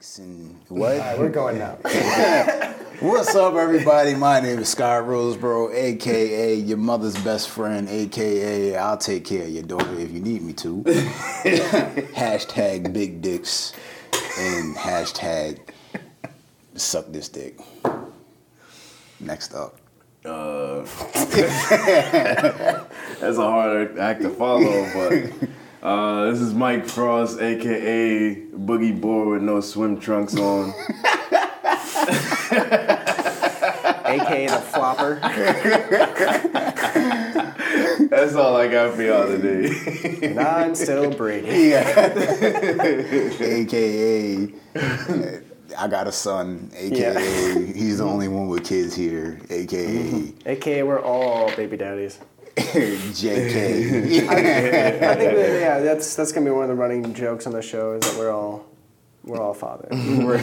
dicks and what? All right, we're going now. What's up, everybody? My name is Scott Roseboro, aka your mother's best friend, aka I'll take care of your daughter if you need me to. hashtag big dicks and hashtag suck this dick. Next up. Uh, that's a hard act to follow, but uh, this is Mike Frost, aka Boogie Boy with no swim trunks on. AKA the flopper. That's all I got for y'all today. And I'm still Brady. AKA I got a son, aka he's the only one with kids here, aka AKA we're all baby daddies. JK. I think that, yeah, that's that's gonna be one of the running jokes on the show is that we're all we're all fathers. We're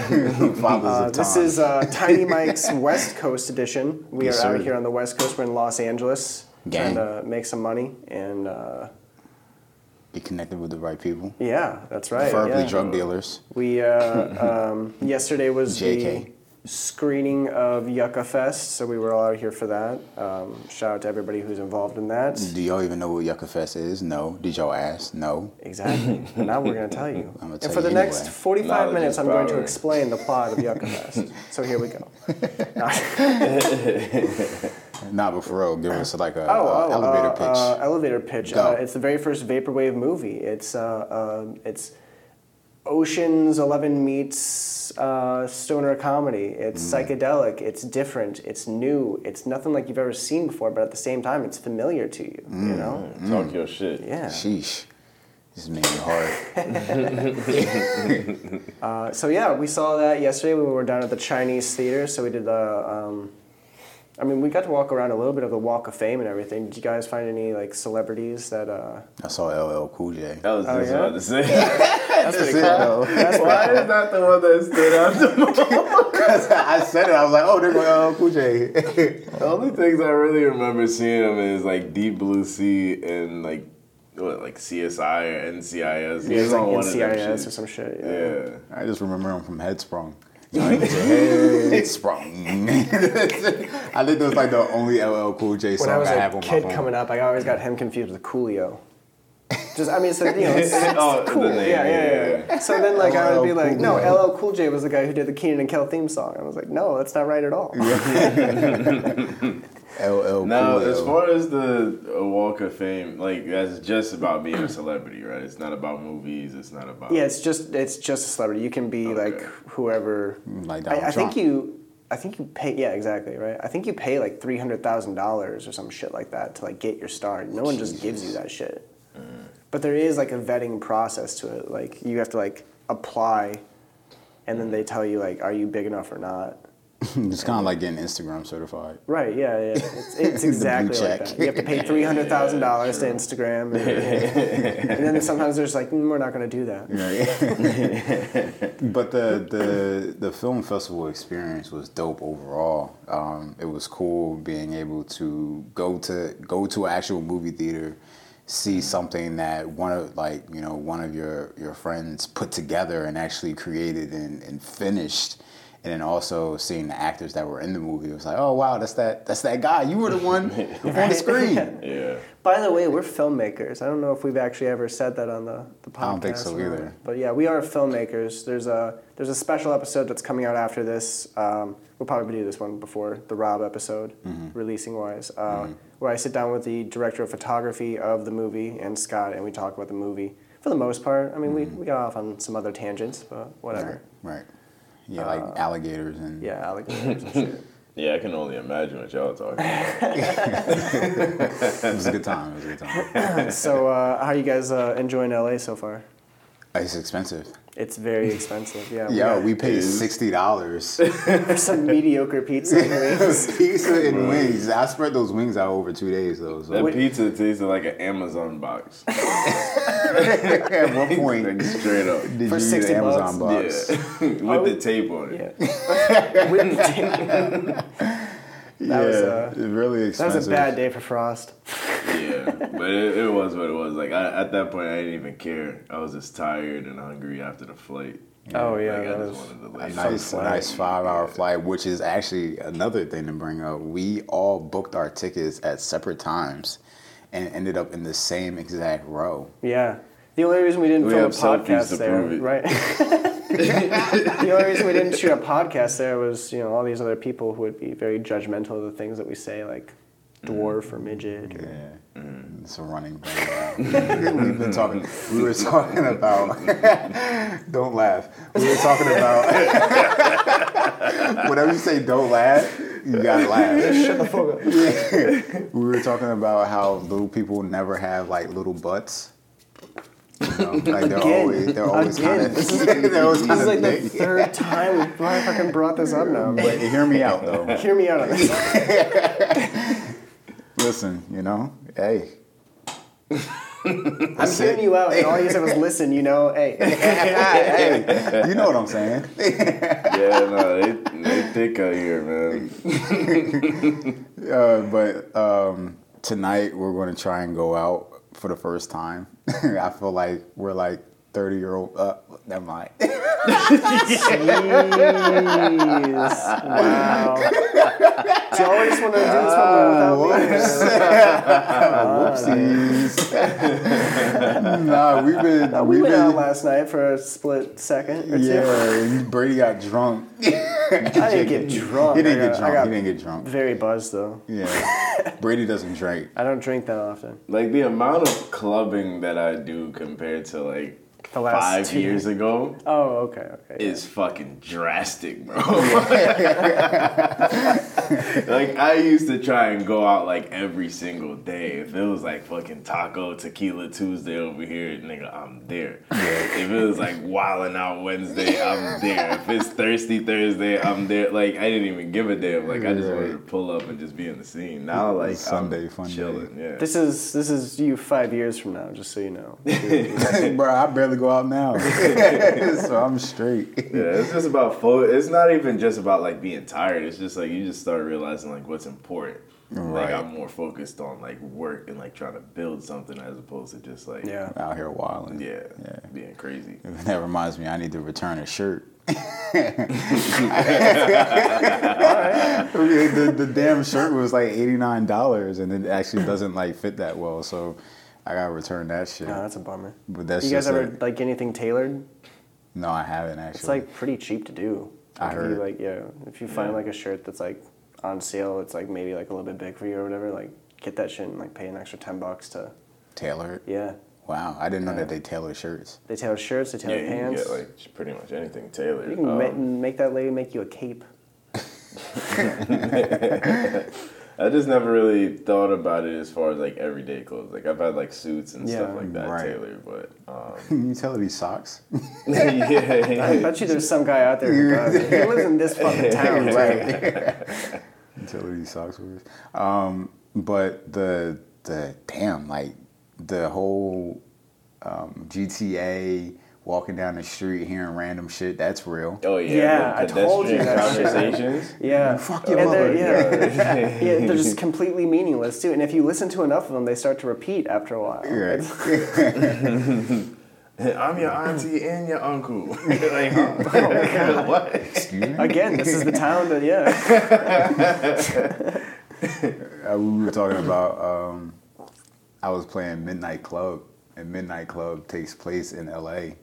fathers Uh, this is uh, Tiny Mics West Coast edition. We Yes, are sir. out here on the West Coast. We're in Los Angeles, Gang. trying to make some money, and uh, Be connected with the right people. yeah, that's right. Preferably yeah. drug dealers. We uh, um, yesterday was JK. the screening of Yucca Fest, so we were all out here for that. Um, shout out to everybody who's involved in that. Do y'all even know what Yucca Fest is? No. Did y'all ask? No. Exactly. and now we're going to tell you. I'ma and tell for the you next 45 Knowledge minutes, I'm going to explain the plot of Yucca Fest. so here we go. Nah, but for real, give us like a, Oh, a oh, elevator uh, pitch. Uh, elevator pitch. Go. Uh, it's the very first vaporwave movie. It's uh, um it's Ocean's Eleven meets uh, stoner comedy. It's Mm. psychedelic. It's different. It's new. It's nothing like you've ever seen before, but at the same time, it's familiar to you. Mm. You know? Talk your shit. Yeah. Sheesh. This is made me hard. Uh, so yeah, we saw that yesterday. When we were down at the Chinese theater, so we did the. Um, I mean, we got to walk around a little bit of the Walk of Fame and everything. Did you guys find any like celebrities that? Uh, I saw LL Cool J. That was Oh, just yeah? about to say. that's pretty cool. That's Why is that the one that stood out the most? I said it. I was like, oh, there go LL oh, Cool J. The only things I really remember seeing him is like Deep Blue Sea and like what, like CSI or NCIS. He Yeah, was like on one of them NCIS or some shit. Yeah. Yeah. I just remember him from Headsprung. Headsprung. I think that was like the only LL Cool J When song I was I have a on my kid phone. coming up, I always got him confused with Coolio. Just, I mean, so you know, it's, it's Oh, cool. name, yeah, yeah, yeah, yeah, yeah. So then, like, I would be like, Cool no, LL Cool J was the guy who did the Kenan and Kel theme song. I was like, no, that's not right at all. LL Now, Cool as far as the uh, Walk of Fame, like that's just about being a celebrity, right? It's not about movies. It's not about Yeah, it's just it's just a celebrity. You can be like whoever. Like Donald I, I think you. I think you pay. Yeah, exactly. Right. I think you pay like three hundred thousand dollars or some shit like that to like get your star. No one just gives you that shit. But there is like a vetting process to it. Like you have to like apply, and then they tell you like, are you big enough or not. It's kind of like getting Instagram certified. Right. Yeah. Yeah. It's, it's exactly like check. that. You have to pay three hundred thousand dollars to Instagram, and, and then sometimes there's like, mm, we're not going to do that. but the, the the film festival experience was dope overall. Um, it was cool being able to go to go to an actual movie theater, see something that one of like you know one of your your friends put together and actually created and, and finished. And then also seeing the actors that were in the movie, it was like, oh wow, that's that that's that guy. You were the one on the screen. yeah. By the way, we're filmmakers. I don't know if we've actually ever said that on the, the podcast. I don't think so or either. But yeah, we are filmmakers. There's a there's a special episode that's coming out after this. Um, we'll probably do this one before the Rob episode, Mm-hmm. releasing wise, uh, where I sit down with the director of photography of the movie and Scott, and we talk about the movie. For the most part, I mean, we, we got off on some other tangents, but whatever. Right, right. Yeah, like alligators and Yeah, alligators and shit. Yeah, I can only imagine what y'all are talking about. it was a good time. It was a good time. So, uh, how you guys uh, enjoying LA so far? It's expensive. It's very expensive. Yeah. Yeah, got- we paid sixty dollars. for some mediocre pizza and wings. Pizza and wings. I spread those wings out over two days though. That So pizza tasted like an Amazon box. at what point Like straight up. you For get 60 an Amazon bucks? box? Yeah. With the oh. tape on it. Yeah. With the tape. Yeah, was, uh, it's really That was a bad day for Frost. Yeah, but it, it was what it was. Like I, at that point, I didn't even care. I was just tired and hungry after the flight. Oh yeah, Like, I that just was wanted to A lay nice, a flight. nice five-hour flight, which is actually another thing to bring up. We all booked our tickets at separate times, and ended up in the same exact row. yeah. The only reason we didn't We film a have selfies podcast to there, prove it. right? the only reason we didn't shoot a podcast there was you know all these other people who would be very judgmental of the things that we say, like dwarf or midget. Or, Yeah, mm. it's a running thing. We've been talking. We were talking about. don't laugh. We were talking about. Whenever you say "don't laugh," you gotta laugh. Shut the fuck up. We were talking about how little people never have like little butts. You know, like they're Again. always they're always Again. kind of This is- they're always This kind is of like the big. third time we brought- fucking brought this up now. But hear me out though. Hear me out on this. Listen, you know, hey. I'm hearing you out, and all you said was listen. You know, hey. hey, you know what I'm saying. Yeah, no, they they thick out here, man. Uh, but um, tonight we're going to try and go out for the first time. I feel like we're like 30 year old. Uh, never mind. Jeez. Wow. Do you always want to do this one without me? Whoopsies. nah, we've been. Uh, we we've went out been. last night for a split second or two. Yeah, Brady got drunk. I didn't get drunk. He didn't I get drunk. He didn't get drunk. Very buzzed though. Yeah. Brady doesn't drink. I don't drink that often. Like the amount of clubbing that I do compared to like The last five two- years ago Oh, okay, okay. is fucking drastic, bro. like I used to try and go out like every single day. If it was like fucking Taco Tequila Tuesday over here, nigga, I'm there. If it was like Wildin' Out Wednesday, I'm there. If it's Thirsty Thursday, I'm there. Like I didn't even give a damn. Like I just wanted to pull up and just be in the scene. Now like Sunday I'm fun day. chilling. Yeah. This is this is you five years from now, just so you know. Bro, I barely go out now. so I'm straight. Yeah, it's just about fo- It's not even just about like being tired. It's just like you just start realizing like what's important. Like Right. I'm more focused on like work and like trying to build something as opposed to just like Yeah. Out here wilding. yeah, Yeah. being crazy. That reminds me, I need to return a shirt. the, the damn shirt was like eighty nine dollars, and it actually doesn't like fit that well. So I gotta return that shit. No, that's a bummer. But that's you guys ever a- like anything tailored? no, I haven't actually. It's like pretty cheap to do. I Like, if heard. You, like yeah, if you find Yeah. like a shirt that's like on sale, it's like maybe like a little bit big for you or whatever. Like get that shit and like pay an extra ten bucks to tailored. yeah. Wow, I didn't know Yeah. that they tailor shirts. They tailor shirts, they Yeah, tailor you can pants. get like pretty much anything tailored. you can Um, ma- make that lady make you a cape. I just never really thought about it as far as like everyday clothes. Like I've had like suits and stuff like that Right. tailored, but um, Utility socks. yeah, I yeah. bet you there's some guy out there who does. He lives in this fucking town, right? utility socks was. Um, but the the damn like the whole um, GTA walking down the street hearing random shit that's real. Oh yeah, Yeah, the I told you that conversations. Yeah. Fuck your And they're- mother. Yeah. yeah, they're just completely meaningless too. And if you listen to enough of them, they start to repeat after a while. Right. I'm your auntie and your uncle. like, huh? what? Excuse me. Again, this is the town that yeah. Uh, we were talking about. Um, I was playing Midnight Club, and Midnight Club takes place in L.A.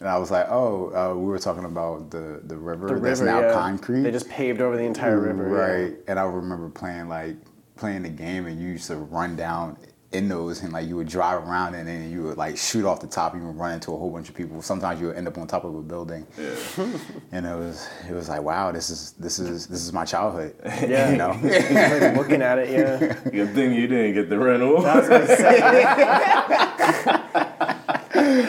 And I was like, oh, uh, we were talking about the the river The that's river, now yeah. concrete. They just paved over the entire river. yeah. Right. And I remember playing like playing the game and you used to run down in those and like you would drive around and then you would like shoot off the top and you would run into a whole bunch of people. Sometimes you would end up on top of a building. Yeah. And it was it was like, wow, this is this is this is my childhood. Yeah. You know? Like looking at it, yeah. Good thing you didn't get the rental.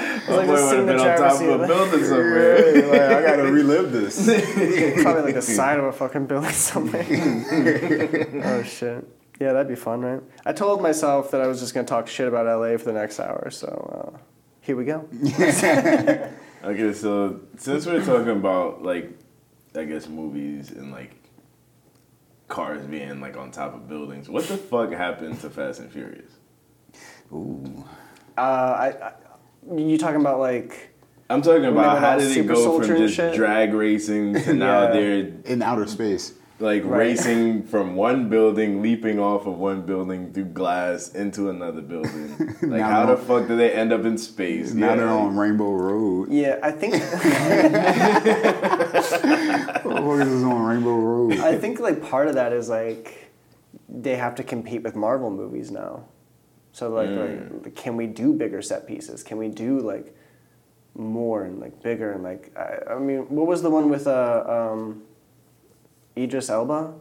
I was gonna say. My like boy the would have been on top of a Hill- building somewhere. like, I gotta relive this. Probably like the side of a fucking building somewhere. oh shit. Yeah, that'd be fun, right? I told myself that I was just gonna talk shit about LA for the next hour, so uh, here we go. Okay, so since we're talking about like, I guess movies and like cars being like on top of buildings, what the fuck happened to Fast and Furious? Ooh. Uh, I, I, you talking about like? I'm talking about how all did it go from just shit? drag racing to now Yeah. they're In outer space. like Right. racing from one building, leaping off of one building through glass into another building. Like how the fuck do they end up in space? Now Yeah, they're on Rainbow Road. Yeah, I think What is on Rainbow Road? I think like part of that is like they have to compete with Marvel movies now. So like, Mm. like can we do bigger set pieces? Can we do like more and like bigger and like I, I mean, what was the one with uh um Idris Elba?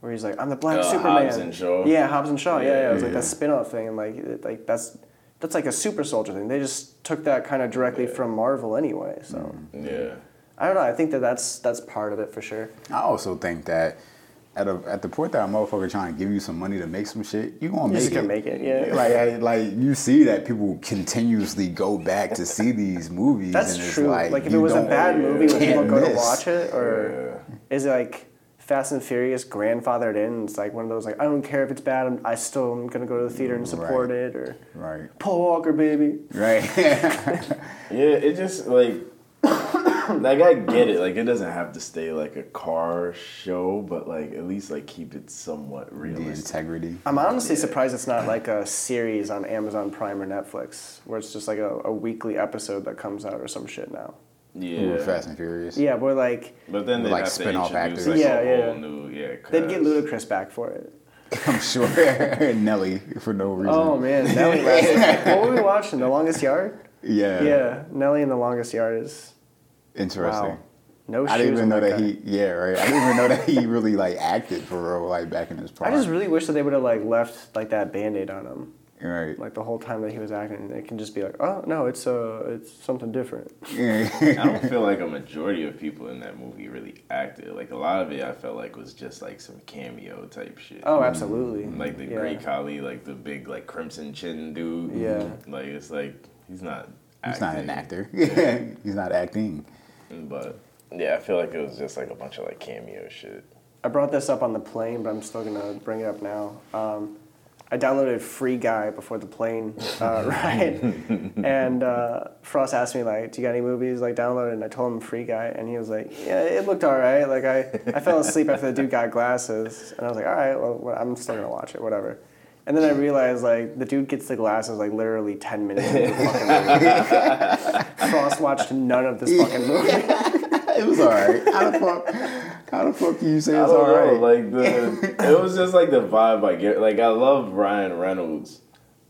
Where he's like, I'm the Black Uh, Superman. Hobbs and Shaw? Yeah, Hobbs and Shaw. Yeah, yeah. It was like Yeah. that spin-off thing, and like, it, like that's that's like a super soldier thing. They just took that kind of directly Yeah. from Marvel anyway. So Yeah. I don't know. I think that that's that's part of it for sure. I also think that at a, at the point that a motherfucker trying to give you some money to make some shit, you gonna You're make just it. gonna make it, yeah. Like I, like you see that people continuously go back to see these movies. That's and it's true. Like, Like, if it was a bad movie, would people can't go to watch it, or is it like Fast and Furious grandfathered in? It's like one of those like I don't care if it's bad, I'm, I still am gonna go to the theater and support Right. it, or Right. Paul Walker, baby. Right. Yeah, it just like like I get it. Like it doesn't have to stay like a car show, but like at least like keep it somewhat the realistic. integrity. I'm honestly surprised it's not like a series on Amazon Prime or Netflix, where it's just like a, a weekly episode that comes out or some shit now. Yeah, With Fast and Furious. Yeah, we're like but then they Like have spin-off actors. like Yeah, a yeah. whole new yeah. they'd get cast. Ludacris back for it. I'm sure Nelly for no reason. Oh man, Nelly. what were we watching? The Longest Yard. Yeah. Yeah, Nelly in The Longest Yard is Interesting. wow. No. I didn't even know that guy. he. Yeah, right. I didn't even know that he really like acted for real, like back in his I just really wish that they would have like left like that band-aid on him, right. like the whole time that he was acting. It can just be like, oh no, it's uh, it's something different. Yeah. I don't feel like a majority of people in that movie really acted. Like a lot of it, I felt like was just like some cameo type shit. Oh, absolutely. Like the Yeah. Great Khali, like the big like crimson chin dude. Yeah. Like it's like he's not. He's not an actor. Yeah. He's not acting. But yeah, I feel like it was just like a bunch of like cameo shit. I brought this up on the plane, but I'm still gonna bring it up now. Um, I downloaded Free Guy before the plane uh, ride, and uh, Frost asked me like, "Do you got any movies like downloaded?" And I told him Free Guy, and he was like, "Yeah, it looked alright." Like I, I fell asleep after the dude got glasses, and I was like, "All right, well, I'm still gonna watch it, whatever." And then I realized like the dude gets the glasses like literally ten minutes into the fucking movie. Frost watched none of this fucking movie. it was alright. How the fuck? How the fuck can you say it's alright? like the it was just like the vibe I get. Like I love Ryan Reynolds,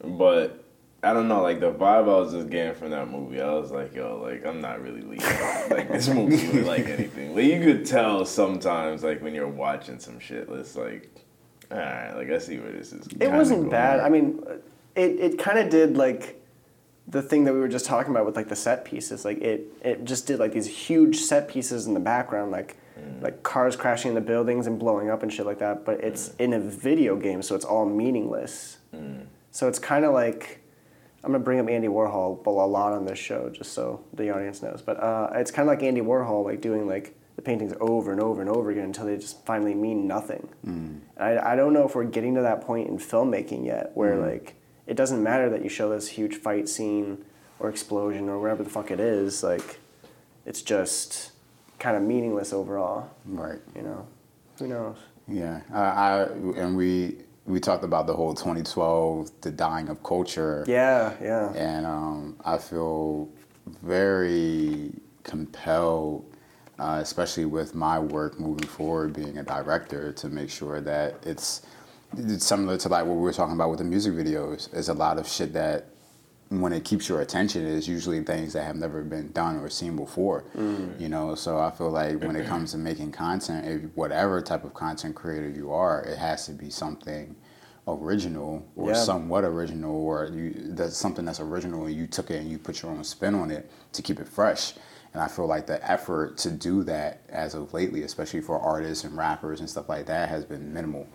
but I don't know, like the vibe I was just getting from that movie. I was like, yo, like I'm not really leaving like this movie with like anything. Like you could tell sometimes, like when you're watching some shit, it's like, all right, like I see where this is. It wasn't bad. I mean, it, it kind of did like the thing that we were just talking about with like the set pieces. Like it it just did like these huge set pieces in the background, like mm. like cars crashing into buildings and blowing up and shit like that. But it's mm. in a video game, so it's all meaningless. Mm. So it's kind of like I'm gonna bring up Andy Warhol a lot on this show, just so the audience knows. But uh, it's kind of like Andy Warhol, like doing like the paintings over and over and over again until they just finally mean nothing. And I, I don't know if we're getting to that point in filmmaking yet, where like it doesn't matter that you show this huge fight scene or explosion or whatever the fuck it is. Like it's just kind of meaningless overall. right. You know, who knows? Yeah. I, I and we we talked about the whole 2012, the dying of culture. Yeah, yeah. and um, I feel very compelled, uh, especially with my work moving forward, being a director, to make sure that it's, it's similar to like what we were talking about with the music videos. There's a lot of shit that when it keeps your attention is usually things that have never been done or seen before you know so i feel like when it comes to making content if whatever type of content creator you are it has to be something original or Yeah. somewhat original or you that's something that's original and you took it and you put your own spin on it to keep it fresh and i feel like the effort to do that as of lately especially for artists and rappers and stuff like that has been minimal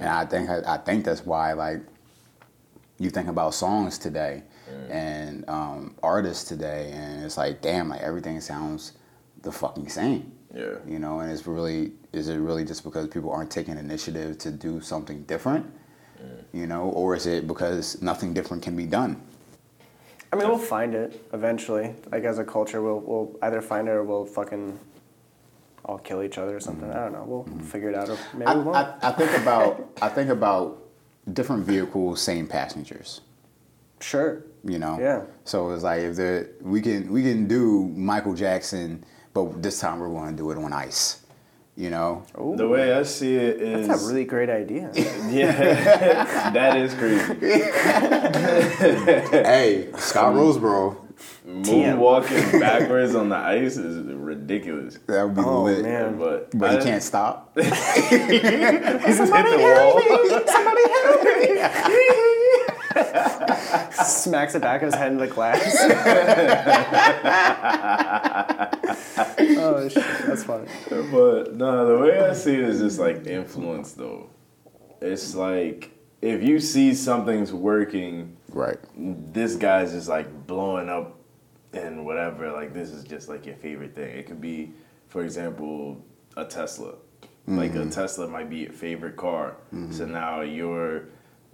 and i think i think that's why like you think about songs today and um, artists today, and it's like, damn, like everything sounds the fucking same. Yeah. You know, and it's really, is it really just because people aren't taking initiative to do something different? You know, or is it because nothing different can be done? I mean, we'll find it eventually. Like as a culture, we'll we'll either find it or we'll fucking all kill each other or something. Mm-hmm. I don't know. We'll mm-hmm. figure it out, or maybe I, we won't. I, I think about I think about different vehicles, same passengers. sure. You know. Yeah. So it's like if the we can we can do Michael Jackson, but this time we're going to do it on ice. You know. Ooh, The way I see it is that's a really great idea. yeah, that is crazy. hey, Scott Roseboro, Moonwalking backwards on the ice is ridiculous. that would be Oh, lit. man. But But he can't stop. he just hit the wall. Somebody help me! Smacks the back of his head in the glass. oh shit, that's funny. But no, the way I see it is just like influence though. It's like if you see something's working, Right. this guy's just like blowing up and whatever, like this is just like your favorite thing. It could be, for example, a Tesla. Like a mm-hmm. Tesla might be your favorite car. So mm-hmm. now you're,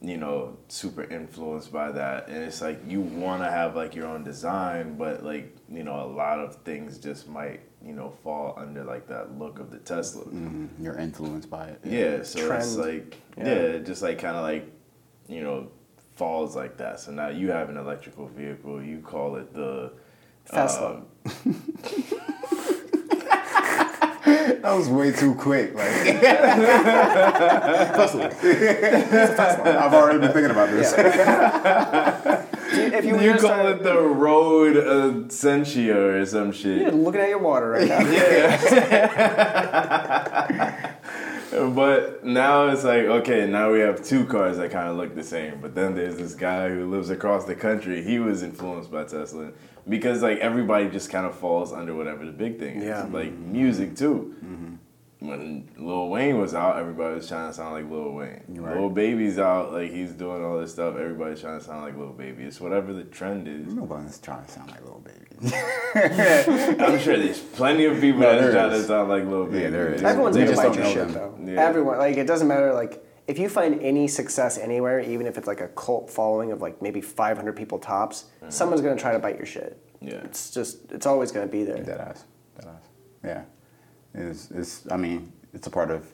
you know, super influenced by that. And it's like you wanna have like your own design, but like, you know, a lot of things just might, you know, fall under like that look of the Tesla. Mhm. You're influenced by it. Yeah, so it's like Yeah. yeah, just like kind of like you know falls like that. So now you have an electrical vehicle. You call it the Tesla. uh, That was way too quick. Like, I've already been thinking about this. If you, you call to it the road Essentia or some shit. You're looking at your water right now. yeah. But now it's like okay, now we have two cars that kind of look the same. But then there's this guy who lives across the country. He was influenced by Tesla because like everybody just kind of falls under whatever the big thing is. Yeah. Like music too. Mm-hmm. When Lil Wayne was out, everybody was trying to sound like Lil Wayne. Right. Lil Baby's out, like he's doing all this stuff. Everybody's trying to sound like Lil Baby. It's whatever the trend is. Nobody's trying to sound like Lil baby. I'm sure there's plenty of people No, that's there trying to sound like Lil Baby. Yeah, there is. Everyone's They gonna just bite don't your shit though. Yeah. Everyone, like it doesn't matter. Like if you find any success anywhere, even if it's like a cult following of like maybe 500 people tops, someone's gonna try to bite your shit. Yeah. It's just, it's always gonna be there. Dead ass. Dead ass. Yeah. It's, it's, I mean, it's a part of,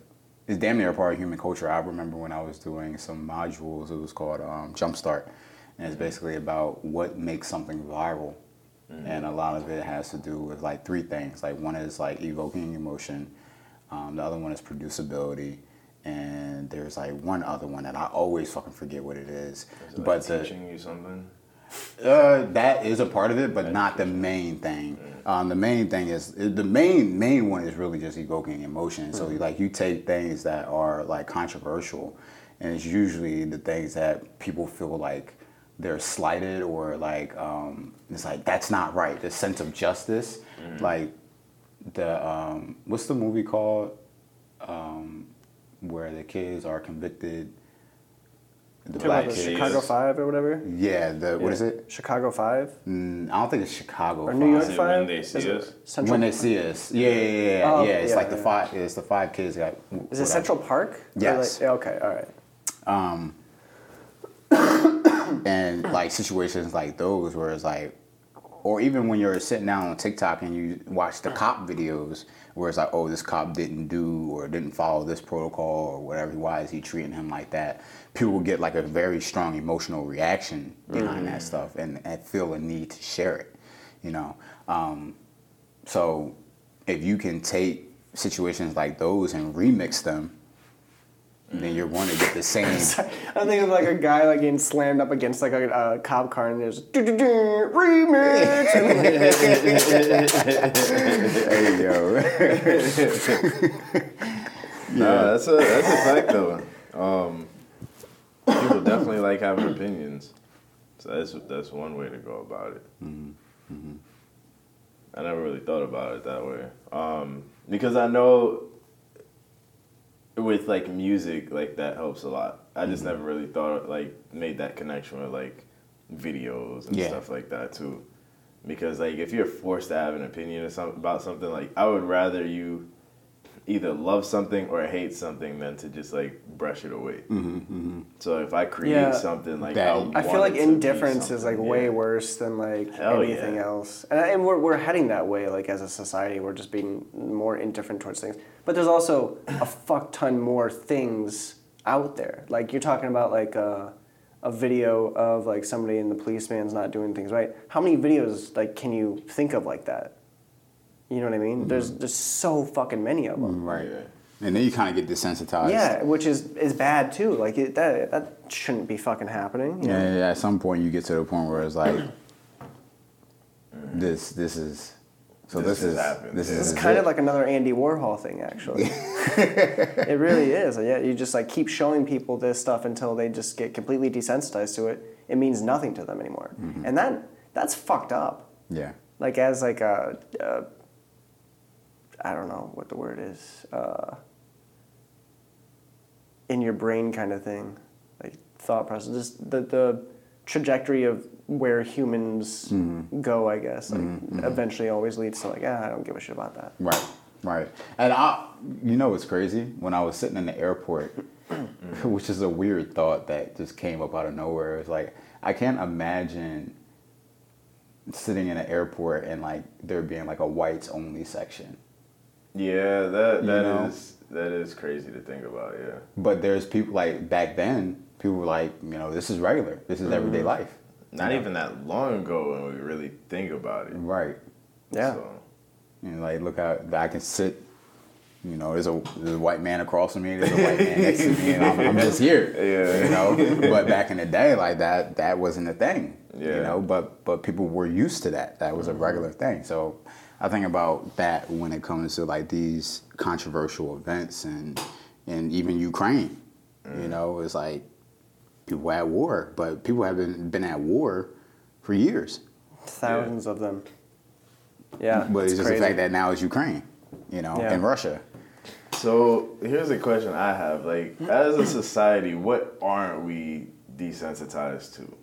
it's damn near a part of human culture. I remember when I was doing some modules, it was called um, Jumpstart. And it's basically about what makes something viral. And a lot of it has to do with like three things. Like one is like evoking emotion. Um, the other one is producibility. And there's like one other one that I always fucking forget what it is. Is it, like, but the, teaching you something. uh, that is a part of it, but not the main thing. Um, the main thing is the main main one is really just evoking emotion. So like you take things that are like controversial, and it's usually the things that people feel like they're slighted or like um, it's like that's not right. The sense of justice, like the um, what's the movie called um, where the kids are convicted. The Talking about the kids. Chicago Five or whatever. Yeah, the what is Yeah. it? Chicago Five Mm, I don't think it's Chicago. or New York Is it Five? when they see it us? Central? When they see us, yeah, yeah, yeah, yeah. Oh, yeah. It's yeah, like the yeah. five. It's the five kids got. Is it. Central Park? Or Yes. like- yeah, okay. All right. Um, and like situations like those where it's like, or even when you're sitting down on TikTok and you watch the cop videos where it's like, oh, this cop didn't do or didn't follow this protocol or whatever. Why is he treating him like that? People will get like a very strong emotional reaction behind that stuff and, and feel a need to share it, you know. Um, so if you can take situations like those and remix them, then you're going to get the same. I'm thinking of like a guy like getting slammed up against like a, a cop car and there's "Do, do, do, remix. hey yo. No, that's a that's a fact though. Um, people definitely like having opinions, so that's that's one way to go about it. mm-hmm I never really thought about it that way um, because I know with like music, like that helps a lot. I just never really thought like made that connection with like videos and Yeah. stuff like that too. Because like if you're forced to have an opinion or something about something, like I would rather you either love something or hate something than to just like brush it away. Mm-hmm, So if I create Yeah. something like That- I'll feel like it to be indifference is like something, way worse than like Hell anything yeah. else, and, and we're we're heading that way. Like as a society, we're just being more indifferent towards things. But there's also a fuck ton more things out there. Like you're talking about like a, a video of like somebody in the policeman's not doing things right. How many videos like can you think of like that? You know what I mean? Mm-hmm. There's there's so fucking many of them. Mm-hmm. Right. Yeah. And then you kind of get desensitized. Yeah, which is is bad too. Like it, that that shouldn't be fucking happening. you know? Yeah, yeah, At some point, you get to the point where it's like, mm-hmm. this, this is, so This this, is, happened, this yeah. is, It's kind it. of like another Andy Warhol thing, actually. it really is. Yeah, you just like keep showing people this stuff until they just get completely desensitized to it. It means nothing to them anymore, Mm-hmm. and that that's fucked up. yeah, Like as like a, a I don't know what the word is, uh, in your brain kind of thing, like thought process. Just the the trajectory of where humans Mm-hmm. go, I guess, like eventually always leads to like, ah, I don't give a shit about that. right, right. And I, you know, what's crazy? When I was sitting in the airport, which is a weird thought that just came up out of nowhere. It's like I can't imagine sitting in an airport and like there being like a whites only section. Yeah, that you know? is that is crazy to think about. Yeah. But there's people like back then. People were like, you know, this is regular. This is everyday mm-hmm. life. Not Yeah. even that long ago when we really think about it. Right. Yeah. So, You know, like look how I can sit. You know, there's a there's a white man across from me. There's a white man next to me, and I'm, I'm just here. Yeah. You know, but back in the day, like that, that wasn't a thing. Yeah. You know, but but people were used to that. That was a mm-hmm. regular thing. So I think about that when it comes to like these controversial events and and even Ukraine. You mm. know, it's like people at war, but people have been been at war for years. Thousands of them. Yeah. But it's, just crazy. the fact that now it's Ukraine. You know, Yeah. and Russia. so here's a question I have: like, as a society, what aren't we desensitized to?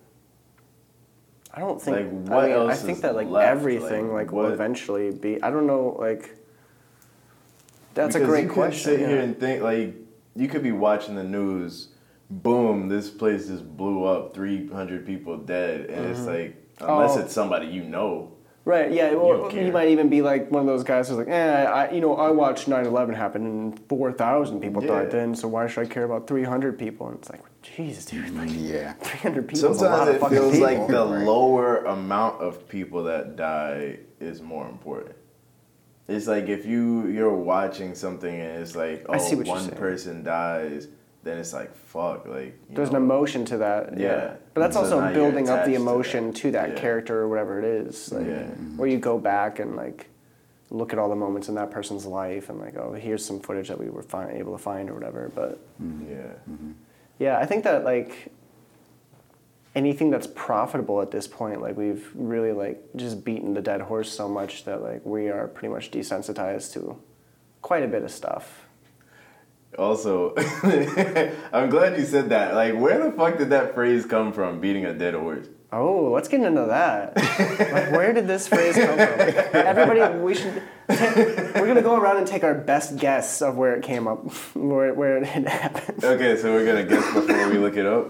I don't think. Like, what I mean, I think that like left? everything Like, like, will eventually be. I don't know. Like. That's a great you could question. Sit yeah. here and think like you could be watching the news. Boom! This place just blew up. Three hundred people dead, and it's mm-hmm. like unless Oh. it's somebody you know. Right. Yeah. Well, care. you might even be like one of those guys who's like, eh, I, you know, I watched 9/11 happen and 4,000 people Yeah. died then, so why should I care about 300 people? And it's like, Jesus, dude, like Yeah. 300 people is a lot Sometimes of it feels people. like the Right. lower amount of people that die is more important. It's like if you you're watching something and it's like I see oh what you're one saying. person dies, then it's like fuck like There's know, an emotion to that. Yeah. Yeah. But that's So also building up the to emotion that. to that, Yeah. character or whatever it is. Like, Yeah. Where you go back and like look at all the moments in that person's life and like, oh, here's some footage that we were fi- able to find or whatever. But mm-hmm. yeah. Mm-hmm. yeah, I think that like anything that's profitable at this point, like we've really like just beaten the dead horse so much that like we are pretty much desensitized to quite a bit of stuff. Also, I'm glad you said that. Like, where the fuck did that phrase come from? Beating a dead horse. Oh, let's get into that. like, where did this phrase come from? Everybody, we should. ta- we're gonna go around and take our best guess of where it came up, where where it happened. Okay, so we're gonna guess before we look it up.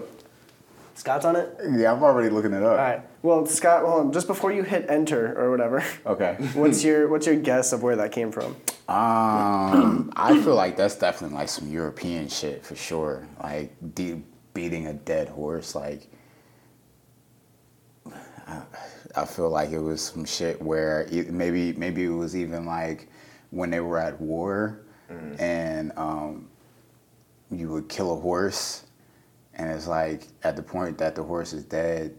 Scott's on it. Yeah, I'm already looking it up. All right. Well, Scott, on. Just before you hit enter or whatever, Okay. what's your what's your guess of where that came from? Um, I feel like that's definitely like some European shit for sure. Like de- beating a dead horse. Like, I, I feel like it was some shit where it, maybe maybe it was even like when they were at war, and um, you would kill a horse, and it's like at the point that the horse is dead.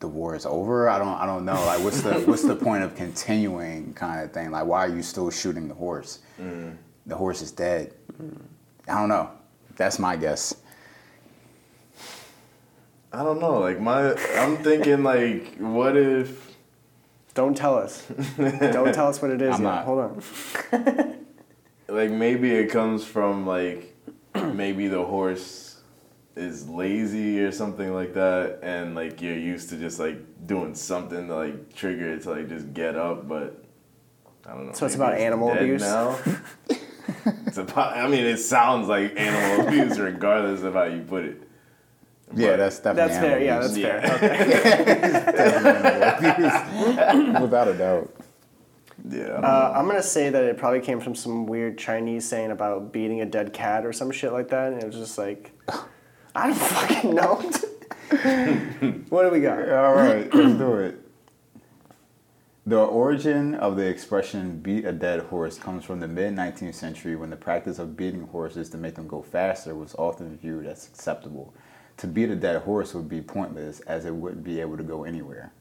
The war is over. I don't. I don't know. Like, what's the what's the point of continuing, kind of thing? Like, why are you still shooting the horse? Mm. The horse is dead. I don't know. That's my guess. I don't know. Like my, I'm thinking like, what if? Don't tell us. Don't tell us what it is I'm yet. not. Hold on. Like maybe it comes from like, maybe the horse is lazy or something like that, and like you're used to just like doing something to like trigger it to like just get up, but I don't know. So it's maybe about animal abuse? Now. it's about. I mean, it sounds like animal abuse, regardless of how you put it. Yeah, that's definitely That's fair. Yeah, that's Yeah. fair. Okay. without a doubt. Yeah. Uh, I'm gonna say that it probably came from some weird Chinese saying about beating a dead cat or some shit like that, and it was just like, I don't fucking know. what do we got? All right, let's do it. The origin of the expression beat a dead horse comes from the mid 19th century when the practice of beating horses to make them go faster was often viewed as acceptable. To beat a dead horse would be pointless as it wouldn't be able to go anywhere.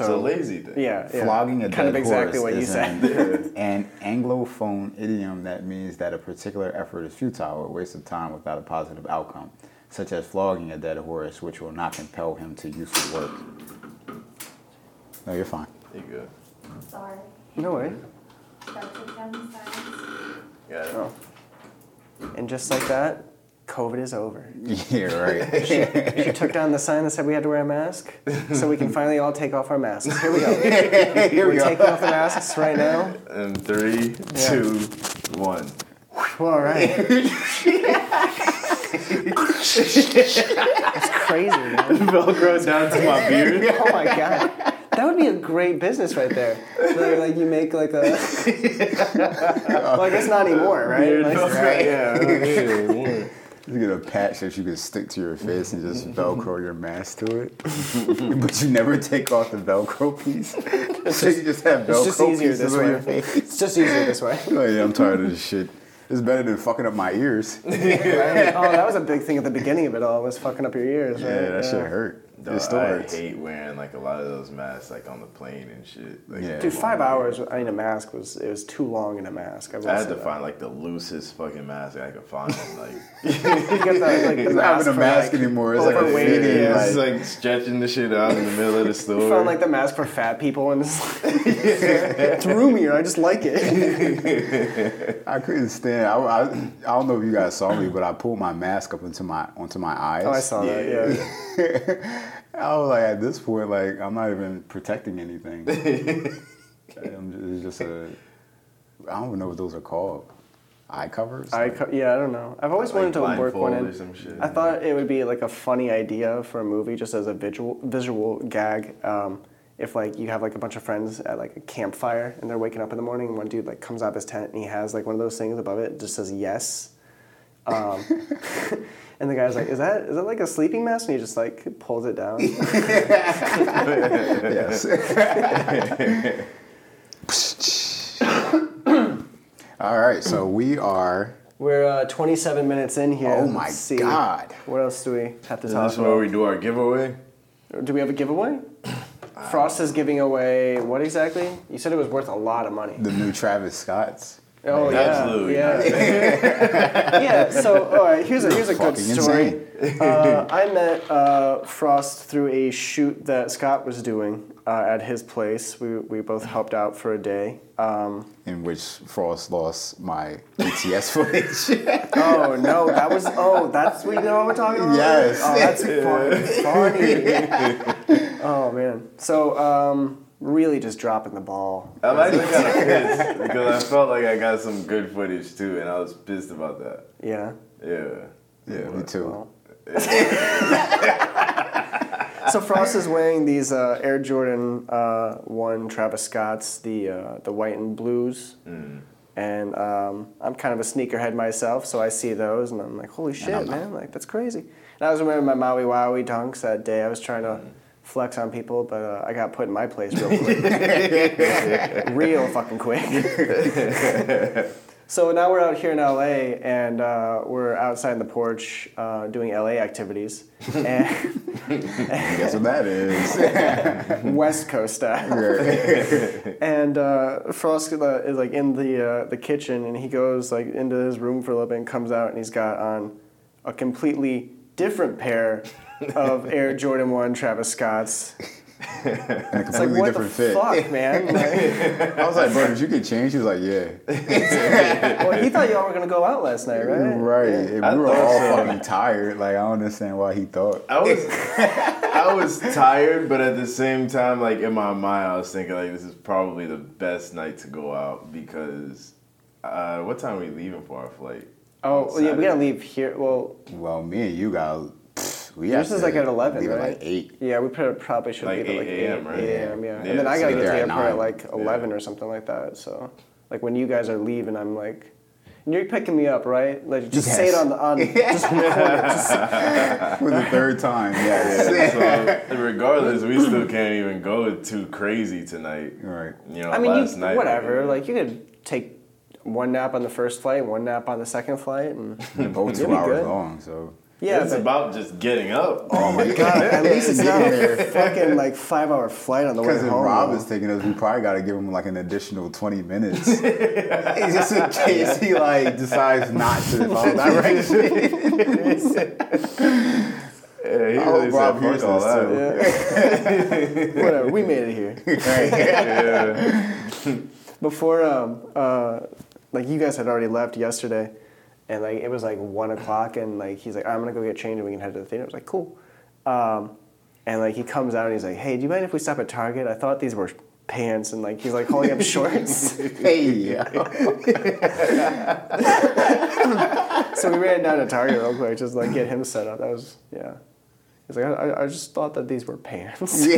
It's a lazy thing. Yeah, yeah. Flogging a kind of dead exactly horse what you is said. an, an Anglophone idiom that means that a particular effort is futile or a waste of time without a positive outcome, such as flogging a dead horse, which will not compel him to useful work. No, you're fine. You good? Sorry. No way. Gotta take down. Got it. Oh. And just like that, COVID is over. Yeah, right. She took down the sign that said we had to wear a mask, so we can finally all take off our masks. Here we go. Here We're go. taking off the masks right now. And three, Yeah. two, one. Well, all right. That's crazy, man. Velcro down to my beard. Oh my god. That would be a great business right there. Like, like you make like a. well, I guess not anymore, right? Beard Like- Velcro, yeah. You get a patch that you can stick to your face and just Velcro your mask to it, but you never take off the Velcro piece. so you just have Velcro It's just easier pieces this on way. your face. It's just easier this way. Oh yeah, I'm tired of this shit. It's better than fucking up my ears. Yeah, Oh, that was a big thing at the beginning of it all. Was fucking up your ears, right? that shit hurt. Dog, it still I hurts. hate wearing like a lot of those masks like on the plane and shit. Like, Yeah. Dude, five hours. I mean, a mask was it was too long in a mask. I, will I had to that. find like the loosest fucking mask I could find. Like, You get the, like, the It's not even a mask like, anymore. It's like a overweight, fitted, yeah. it's like, like stretching the shit out in the middle of the You store. found like the mask for fat people, and it's, like, it's roomier. I just like it. I couldn't stand. I, I, I don't know if you guys saw me, but I pulled my mask up into my onto my eyes. Oh, I saw that. Yeah. I was like, at this point, like I'm not even protecting anything. I'm just, it's just a. I don't even know what those are called. Eye covers. I co- yeah, I don't know. I've always Like wanted to work one blindfold in. some shit. I thought it would be like a funny idea for a movie, just as a visual visual gag. Um, if like you have like a bunch of friends at like a campfire and they're waking up in the morning and one dude like comes out of his tent and he has like one of those things above it that just says yes. Um, and the guy's like, "Is that is that like a sleeping mask?" And he just like pulls it down. yes. All right, so we are. We're uh, 27 minutes in here. Oh Let's my see. God. What else do we have to Is talk this where we do our giveaway? Do we have a giveaway? Frost is giving away what exactly? You said it was worth a lot of money. The new Travis Scotts. Oh yeah, Absolutely. yeah. yeah. So all right, here's a here's a good story. Uh, I met uh, Frost through a shoot that Scott was doing uh, at his place. We we both helped out for a day. Um, in which Frost lost my BTS footage. oh no, that was oh that's what you know what we're talking about. Yes. Oh, that's fucking funny. oh man. So um, really just dropping the ball. I'm actually kind of pissed because I felt like I got some good footage too, and I was pissed about that. Yeah. Yeah. yeah, me too. Well. so Frost is wearing these uh, Air Jordan uh, One Travis Scotts, the uh, the white and blues, and um, I'm kind of a sneakerhead myself, so I see those and I'm like, holy shit, man, like that's crazy. And I was wearing my Maui Wowie dunks that day. I was trying to flex on people, but uh, I got put in my place real quick, real fucking quick. So now we're out here in LA and uh, we're outside in the porch uh, doing LA activities. And Guess what that is? West Coast style. And uh, Frost uh, is like in the uh, the kitchen and he goes like into his room for a little bit and comes out and he's got on a completely different pair of Air Jordan 1 Travis Scott's. In a It's like, completely what different the fit. fuck, man? Like, I was like, bro, did you get changed? He was like, yeah. well, he thought y'all were going to go out last night, right? Right. And I we were all so. fucking tired. Like, I don't understand why he thought. I was I I was tired, but at the same time, like in my mind, I was thinking like this is probably the best night to go out because uh, what time are we leaving for our flight? Oh, well, yeah, we gotta leave here. Well, Well, me and you got. Pfft, We yours is like at 11, leave right? at like eight. Yeah, we probably should Like leave at like 8 a.m., 8 right? a.m. Yeah. Yeah, and then I gotta get get to the airport at like 11 or something like that. So, like when you guys are leaving, I'm like, and you're picking me up, right? Like just say it on the on. just record it. Just- For the third time, yes. Yeah, so regardless, we still can't even go too crazy tonight. right. You know, I mean, last you, night whatever. Like you could take one nap on the first flight, one nap on the second flight, and They're both two hours good. long, so. Yeah. it's but- about just getting up. Oh my God, at least it's not a fucking like five hour flight on the way Because if home. Rob is taking us, we probably got to give him like an additional 20 minutes. just in case he like decides not to follow directions. Yeah, he I really hope Rob said, hears all this, that." Yeah. Whatever, we made it here. Yeah. Before, um, uh, like you guys had already left yesterday, and like it was like one o'clock, and like he's like, I'm gonna go get changed, and we can head to the theater. I was like, cool. Um, and like he comes out and he's like, Hey, do you mind if we stop at Target? I thought these were pants, and like he's like holding up shorts. hey, so we ran down to Target real quick, just like get him set up. That was yeah. He's like, I, I- I just thought that these were pants.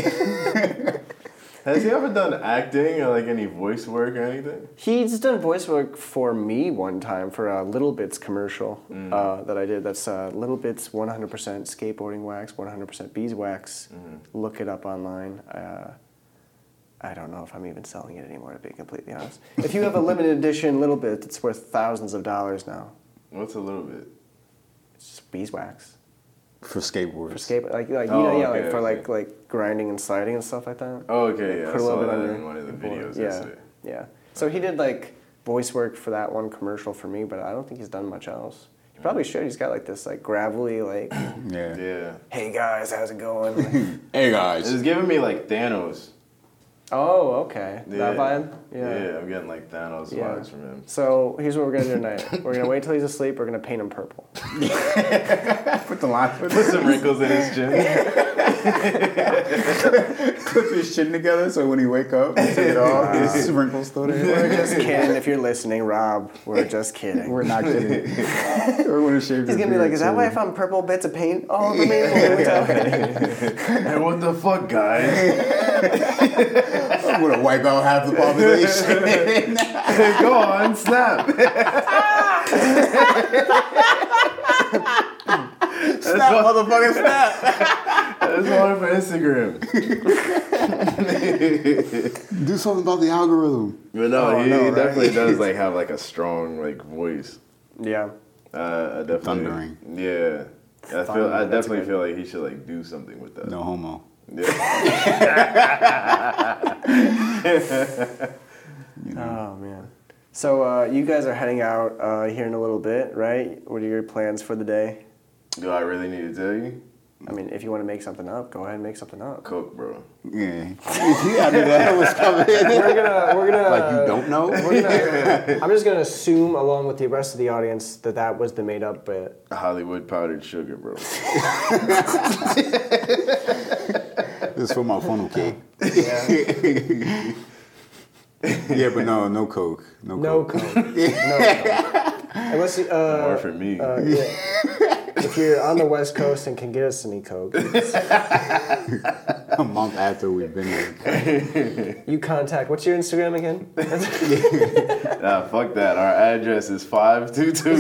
Has he ever done acting or like any voice work or anything? He's done voice work for me one time for a Little Bits commercial Mm. uh, that I did. That's uh, Little Bits 100% skateboarding wax, 100% beeswax. Mm-hmm. Look it up online. Uh, I don't know if I'm even selling it anymore, to be completely honest. if you have a limited edition Little Bit, it's worth thousands of dollars now. What's a little bit? It's just beeswax For skateboards. for skate, like like you Oh, know, yeah, okay, like for okay. like like grinding and sliding and stuff like that. Oh, okay, yeah. I Put a saw little bit that under in one of the videos. Yeah, yesterday. yeah. So he did like voice work for that one commercial for me, but I don't think he's done much else. He probably mm. should. He's got like this like gravelly like, Yeah. Yeah. hey guys, how's it going? Hey, It guys. was giving me like Thanos. oh, okay, Yeah. that vibe. Yeah. Yeah, I'm getting like Thanos Yeah. vibes from him. So here's what we're gonna do tonight. We're gonna wait till he's asleep. We're gonna paint him purple. Put the line. Put, Put some wrinkles in his chin. clip his chin together so when he wake up, he take it off. His wrinkles still there. We're just kidding. If you're listening, Rob, we're just kidding. We're not kidding. We're gonna shave. He's his gonna be like, beard, is that why I found purple bits of paint all over me? What are we talking? what the fuck, guys? I'm gonna wipe out half the population. Go on, snap. snap, motherfucker, snap. That's one for Instagram. Do something about the algorithm. But no, Oh, he, no, he right? definitely does like have like a strong like voice. Yeah. Uh, I definitely, Thundering. Yeah, I feel. I definitely good. feel like he should like do something with that. No homo. Yeah. Oh man. So uh, you guys are heading out uh, here in a little bit, right? What are your plans for the day? Do I really need to tell you? I mean, if you want to make something up, go ahead and make something up. Coke, bro. Yeah. I knew that was coming. We're gonna, we're gonna. like you don't know? We're gonna, I'm just gonna assume, along with the rest of the audience, that that was the made up bit. Hollywood powdered sugar, bro. This is for my funnel cake. Yeah. Yeah, but no, no coke. No, No coke. coke. No coke. Unless you, Or uh, for me. uh, yeah. if you're on the West Coast and can get us any coke, A month after we've been here. you contact. What's your Instagram again? nah, fuck that. Our address is five two two.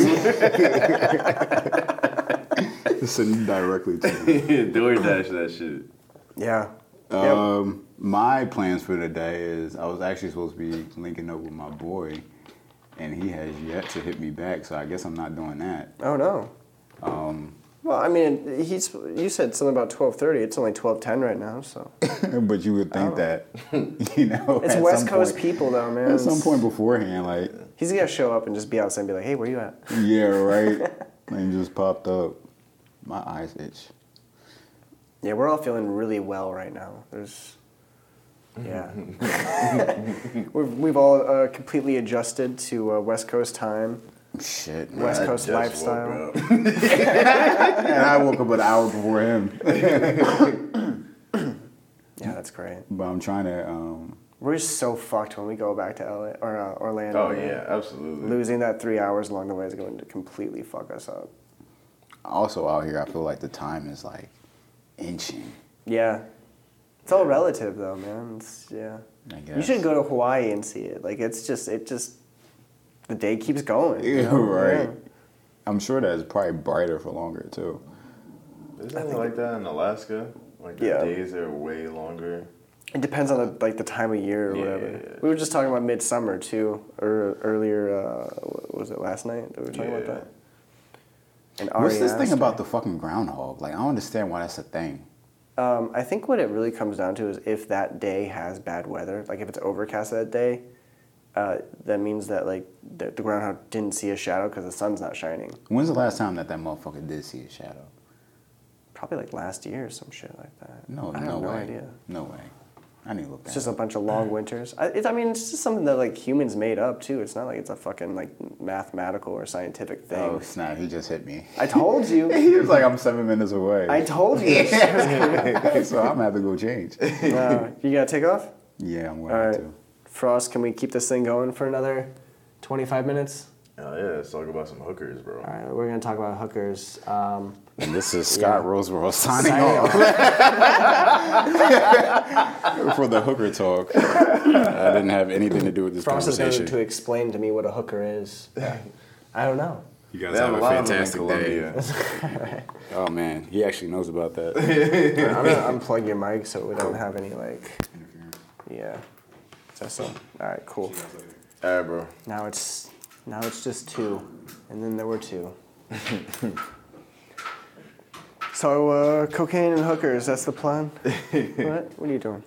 Send directly to me. DoorDash that shit. yeah. Um, my plans for the day is I was actually supposed to be linking up with my boy, and he has yet to hit me back. So I guess I'm not doing that. Oh no. Um, Well, I mean, he's. You said something about twelve thirty. It's only twelve ten right now, so but you would think that, you know, it's West Coast point- people though, man. At some point beforehand, like, he's gonna show up and just be outside and be like, "Hey, where you at?" yeah, right, and just popped up. My eyes itch. Yeah, we're all feeling really well right now. There's, yeah, we've we've all uh, completely adjusted to uh, West Coast time. Shit, man. West I Coast just lifestyle. woke up. and I woke up an hour before him. Yeah, that's great. But I'm trying to. Um, We're just so fucked when we go back to LA or uh, Orlando. Oh man. yeah, absolutely. Losing that three hours along the way is going to completely fuck us up. also out here, I feel like the time is like inching. Yeah. It's all relative though, man. It's, yeah. I You should go to Hawaii and see it. Like it's just it just the day keeps going. you Yeah, know? right. Yeah. I'm sure that it's probably brighter for longer too. Isn't it like that in Alaska? Like the Yeah. days are way longer. It depends on the, like the time of year or Yeah, whatever. yeah, yeah. We were just talking about midsummer too, or earlier. Uh, what was it last night that we were talking about that? And What's this thing about the fucking groundhog? Like I don't understand why that's a thing. Um, I think what it really comes down to is if that day has bad weather, like if it's overcast that day, uh, that means that like the, the groundhog didn't see a shadow because the sun's not shining. When's the last time that that motherfucker did see a shadow? Probably like last year or some shit like that. No, I no have no way. idea. No way. I need to look It's that. just a bunch of long winters. I, it, I mean, it's just something that like humans made up too. It's not like it's a fucking like mathematical or scientific thing. Oh snap! He just hit me. I told you. he was like, "I'm seven minutes away." I told you. this shit was coming. so I'm gonna have to go change. Uh, you gotta take off. Yeah, I'm going right, to. Frost. Can we keep this thing going for another twenty-five minutes? Oh yeah, let's talk about some hookers, bro. All right, we're gonna talk about hookers. Um, And this is Scott Yeah. Rosewell signing signing off for the hooker talk. I didn't have anything to do with this Frost is going conversation. to explain to me what a hooker is. I don't know. You guys They have have a a lot of them in fantastic day. Colombia. Oh man, he actually knows about that. I'm gonna unplug your mic so we don't have any like. Yeah. That's all. All right, cool. All right, bro. Now it's now it's just two, and then there were two. so uh, cocaine and hookers. That's the plan. what? What are you doing?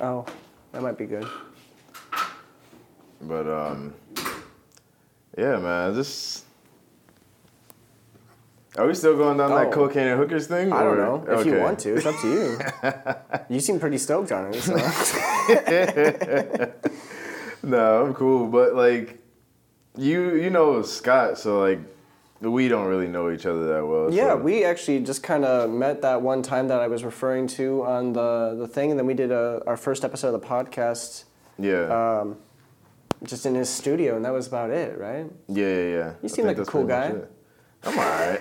Oh, that might be good. But um, yeah, man. Just are we still going down Oh. that cocaine and hookers thing? I don't or- know if you want to. It's up to you. you seem pretty stoked on it. So. No, I'm cool, but like, you you know Scott, so like, we don't really know each other that well. Yeah, so- we actually just kind of met that one time that I was referring to on the, the thing, and then we did a, our first episode of the podcast yeah, um, just in his studio, and that was about it, right? yeah, yeah, yeah. you seem like a cool guy. I'm alright.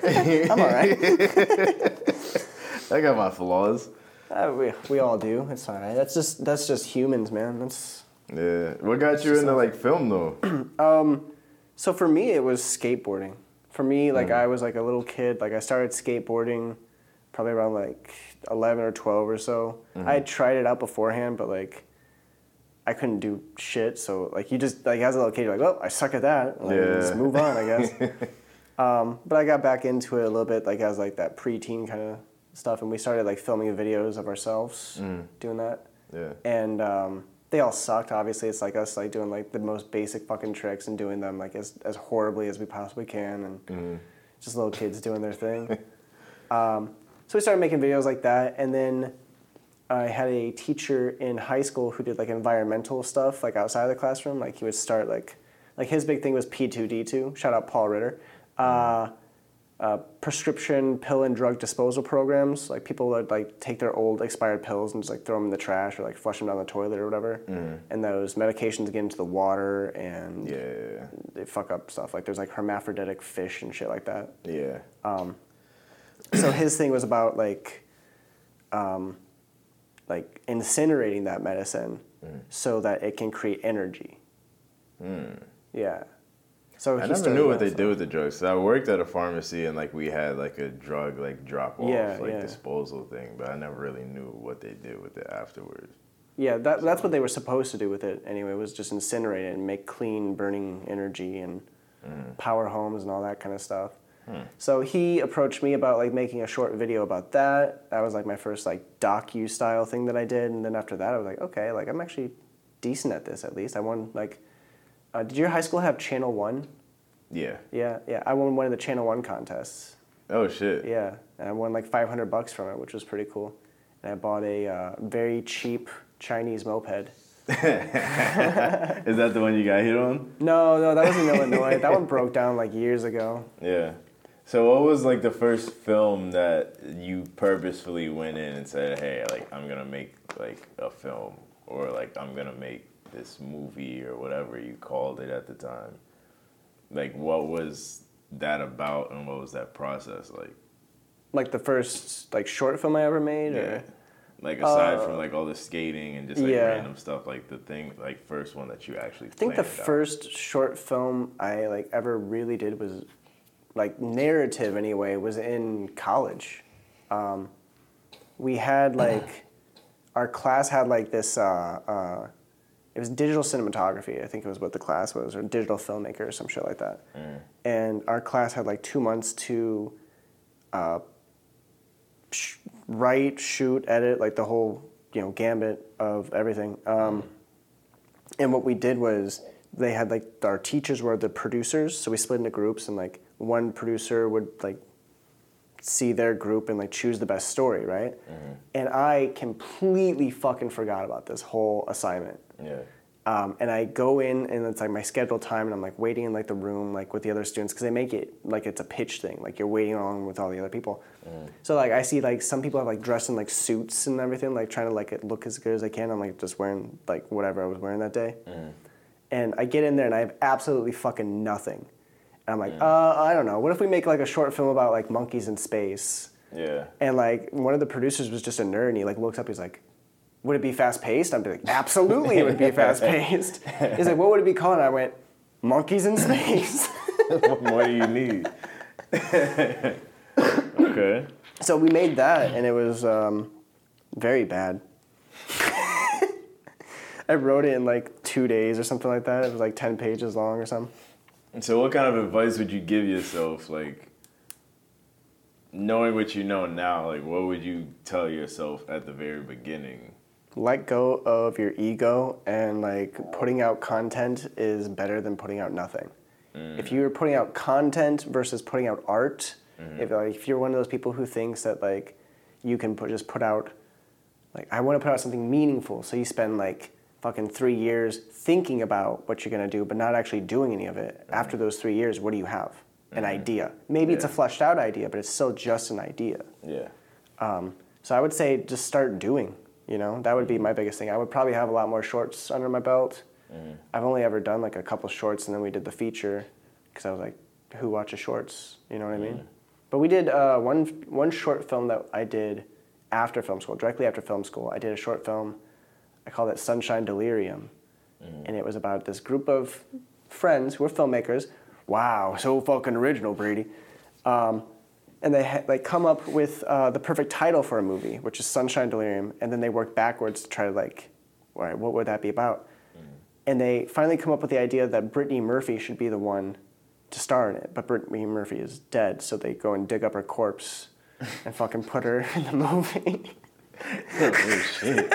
I'm all right. I got my flaws. Uh, we, we all do. It's all right. That's just that's just humans, man. That's Yeah. What got you into like film though? so for me, it was skateboarding. For me, like Mm. I was like a little kid. Like I started skateboarding probably around like eleven or twelve or so. Mm-hmm. I had tried it out beforehand, but like I couldn't do shit. So like you just like as a little kid, you're like, well, I suck at that. Like, Yeah. Just move on, I guess. um, but I got back into it a little bit, like as like that preteen kind of stuff, and we started like filming videos of ourselves Mm. doing that. Yeah. and um, they all sucked. Obviously, it's like us like doing like the most basic fucking tricks and doing them like as as horribly as we possibly can, and Mm-hmm. just little kids doing their thing. um, so we started making videos like that, and then I had a teacher in high school who did like environmental stuff like outside of the classroom. Like he would start like like his big thing was P two D two. Shout out Paul Ritter. Uh, uh, prescription pill and drug disposal programs. Like people would like take their old expired pills and just like throw them in the trash or like flush them down the toilet or whatever. And those medications get into the water and Yeah, they fuck up stuff. Like there's like hermaphroditic fish and shit like that. yeah. so his thing was about like, um, like incinerating that medicine Mm. so that it can create energy. Yeah. So I never knew what they did with the drugs. So I worked at a pharmacy and like we had like a drug like drop off Yeah, like yeah. disposal thing, but I never really knew what they did with it afterwards. Yeah, that, that's what they were supposed to do with it anyway, was just incinerate it and make clean burning energy and mm. power homes and all that kind of stuff. Hmm. So he approached me about like making a short video about that. That was like my first like docu style thing that I did, and then after that I was like, okay, like I'm actually decent at this at least. I won like, uh, did your high school have Channel One? Yeah. Yeah, yeah, I won one of the Channel One contests. Oh shit. Yeah, and I won like 500 bucks from it, which was pretty cool. And I bought a uh, very cheap Chinese moped. Is that the one you got hit on? No, no, that was in Illinois. That one broke down like years ago. Yeah. So what was like the first film that you purposefully went in and said, "Hey, like I'm gonna make like a film, or like I'm gonna make this movie, or whatever you called it at the time." Like, what was that about, and what was that process like? Like the first like short film I ever made. Yeah. Or? Like aside from like all the skating and just like yeah. random stuff, like the thing, like first one that you actually. I think the out. first short film I like ever really did was like narrative anyway was in college. Um, we had like our class had like this. Uh, uh, it was digital cinematography. I think it was what the class was, or digital filmmaker, or some shit like that. And our class had like two months to uh, sh- write, shoot, edit, like the whole you know gambit of everything. Um, and what we did was they had like our teachers were the producers, so we split into groups, and like one producer would like see their group and like choose the best story, right? Mm-hmm. And I completely fucking forgot about this whole assignment. Yeah. Um, and I go in and it's like my scheduled time, and I'm like waiting in like the room like with the other students because they make it like it's a pitch thing, like you're waiting along with all the other people. Mm. So like I see like some people have like dressed in like suits and everything, like trying to like it look as good as I can. I'm like just wearing like whatever I was wearing that day, mm. and I get in there and I have absolutely fucking nothing. And I'm like, uh, I don't know. What if we make like a short film about like monkeys in space? Yeah. And like one of the producers was just a nerd, and he like looks up. He's like, "Would it be fast paced?" I'm like, "Absolutely, it would be fast paced." He's like, "What would it be called?" And I went, "Monkeys in Space." what more do you need? okay. so we made that, and it was um, very bad. I wrote it in like two days or something like that. It was like ten pages long or something. And so, what kind of advice would you give yourself, like knowing what you know now? Like, what would you tell yourself at the very beginning? let go of your ego and like putting out content is better than putting out nothing. Mm. If you're putting out content versus putting out art, mm-hmm. if like if you're one of those people who thinks that like you can put, just put out like I want to put out something meaningful, so you spend like fucking 3 years thinking about what you're to do but not actually doing any of it. After those 3 years, what do you have? An idea. Maybe it's a fleshed out idea, but it's still just an idea. Yeah. Um, so I would say just start doing. You know, that would be my biggest thing. I would probably have a lot more shorts under my belt. Mm-hmm. I've only ever done like a couple shorts, and then we did the feature because I was like, who watches shorts? You know what I mean? But we did uh, one one short film that I did after film school, directly after film school. I did a short film. I called it Sunshine Delirium, and it was about this group of friends who were filmmakers. Wow, so fucking original, Brady. Um, and they ha- like come up with uh, the perfect title for a movie, which is Sunshine Delirium, and then they work backwards to try to like, all right, what would that be about? And they finally come up with the idea that Brittany Murphy should be the one to star in it, but Brittany Murphy is dead, so they go and dig up her corpse and fucking put her in the movie. Oh shit.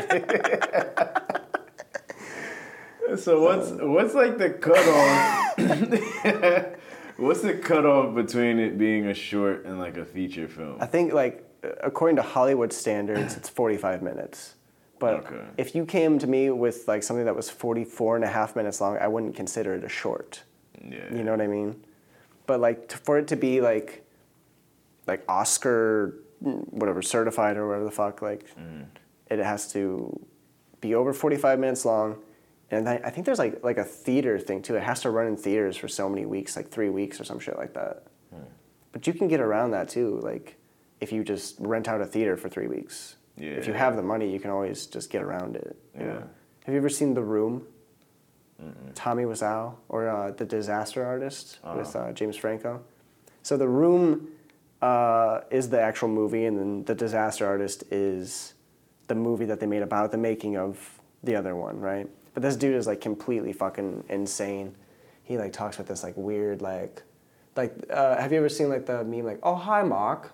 so what's uh. what's like the cutoff? what's the cutoff between it being a short and like a feature film? I think like according to Hollywood standards, it's 45 minutes. But Okay. if you came to me with like something that was 44 and a half minutes long, I wouldn't consider it a short. Yeah. You know what I mean? But like to, for it to be like like Oscar whatever certified or whatever the fuck like it has to be over 45 minutes long. And I, I think there's like like a theater thing too. It has to run in theaters for so many weeks, like 3 weeks or some shit like that. But you can get around that too like if you just rent out a theater for 3 weeks. If you have the money, you can always just get around it. you know? Yeah. Have you ever seen The Room? Tommy Wiseau or uh, The Disaster Artist with uh, James Franco. So The Room uh, is the actual movie, and then The Disaster Artist is the movie that they made about the making of the other one, right? But this dude is like completely fucking insane. He like talks with this like weird like, like uh, have you ever seen like the meme like oh hi Mark.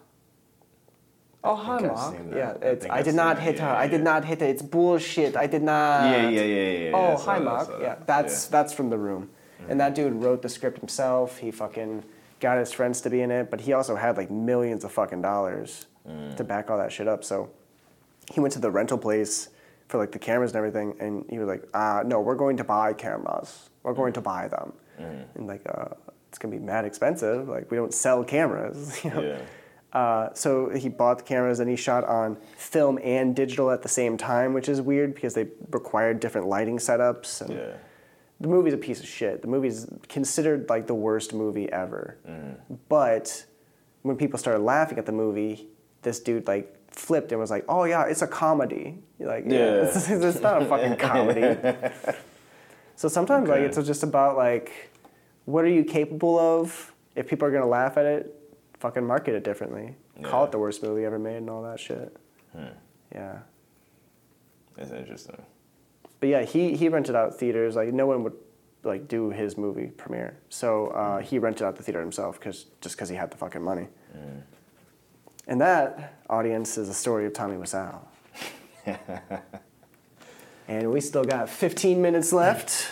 Oh hi Mark. Yeah, I it's I, I've did not hit Yeah, her. I did yeah. not hit her. It's bullshit. I did not. yeah, yeah, yeah, yeah. yeah. Oh, hi, that, I Mark. Yeah, that's that's from the room. And that dude wrote the script himself. He fucking got his friends to be in it, but he also had like millions of fucking dollars to back all that shit up. So he went to the rental place for like the cameras and everything, and he was like, "Ah, no, we're going to buy cameras. We're going to buy them." And like uh, it's gonna be mad expensive. Like we don't sell cameras. You know? Yeah. Uh, so he bought the cameras and he shot on film and digital at the same time, which is weird because they required different lighting setups. And Yeah. The movie's a piece of shit. The movie's considered like the worst movie ever. But when people started laughing at the movie, this dude like flipped and was like, "Oh yeah, it's a comedy." You're like, yeah, Yeah. It's, it's not a fucking comedy. so sometimes like it's just about like, what are you capable of? If people are gonna laugh at it, fucking market it differently. Call it the worst movie ever made and all that shit. Hmm. Yeah. It's interesting. But yeah, he, he rented out theaters. Like no one would like do his movie premiere, so uh, he rented out the theater himself because just because he had the fucking money. And that audience is the story of Tommy Wiseau. and we still got 15 minutes left.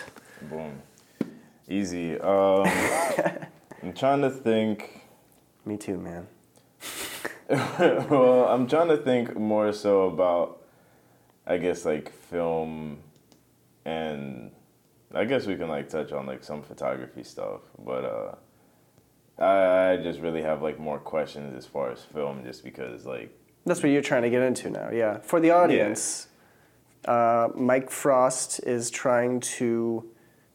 Boom. Easy. Um, I'm trying to think. Me too, man. well, I'm trying to think more so about, I guess, like film, and I guess we can like touch on like some photography stuff. But uh, I, I just really have like more questions as far as film, just because like That's what you're trying to get into now. Yeah. For the audience, uh, Mike Frost is trying to.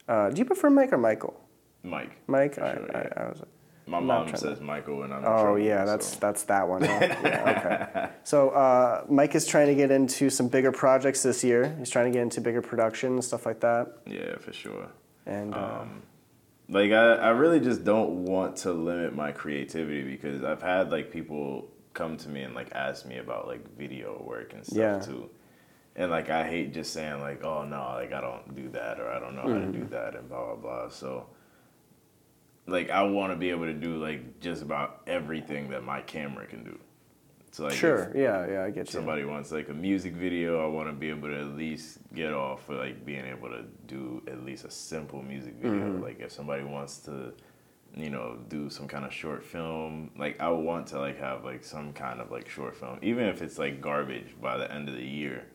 Uh, do you prefer Mike or Michael? Mike. Mike. I, sure, I, yeah. I was. My mom to- says Michael, and I'm. Oh yeah, that's so. that's that one. huh? yeah, okay. So uh, Mike is trying to get into some bigger projects this year. He's trying to get into bigger production stuff like that. yeah, for sure. And uh, Um, like I, I really just don't want to limit my creativity because I've had like people come to me and like ask me about like video work and stuff Yeah. too. And like I hate just saying like, oh no, like I don't do that or I don't know how to Mm-hmm. do that and blah blah blah. So like I want to be able to do like just about everything that my camera can do. So like sure, yeah, yeah, I get you. If somebody wants like a music video, I want to be able to at least get off for like being able to do at least a simple music video. Mm-hmm. Like if somebody wants to, you know, do some kind of short film, like I want to like have like some kind of like short film, even if it's like garbage by the end of the year.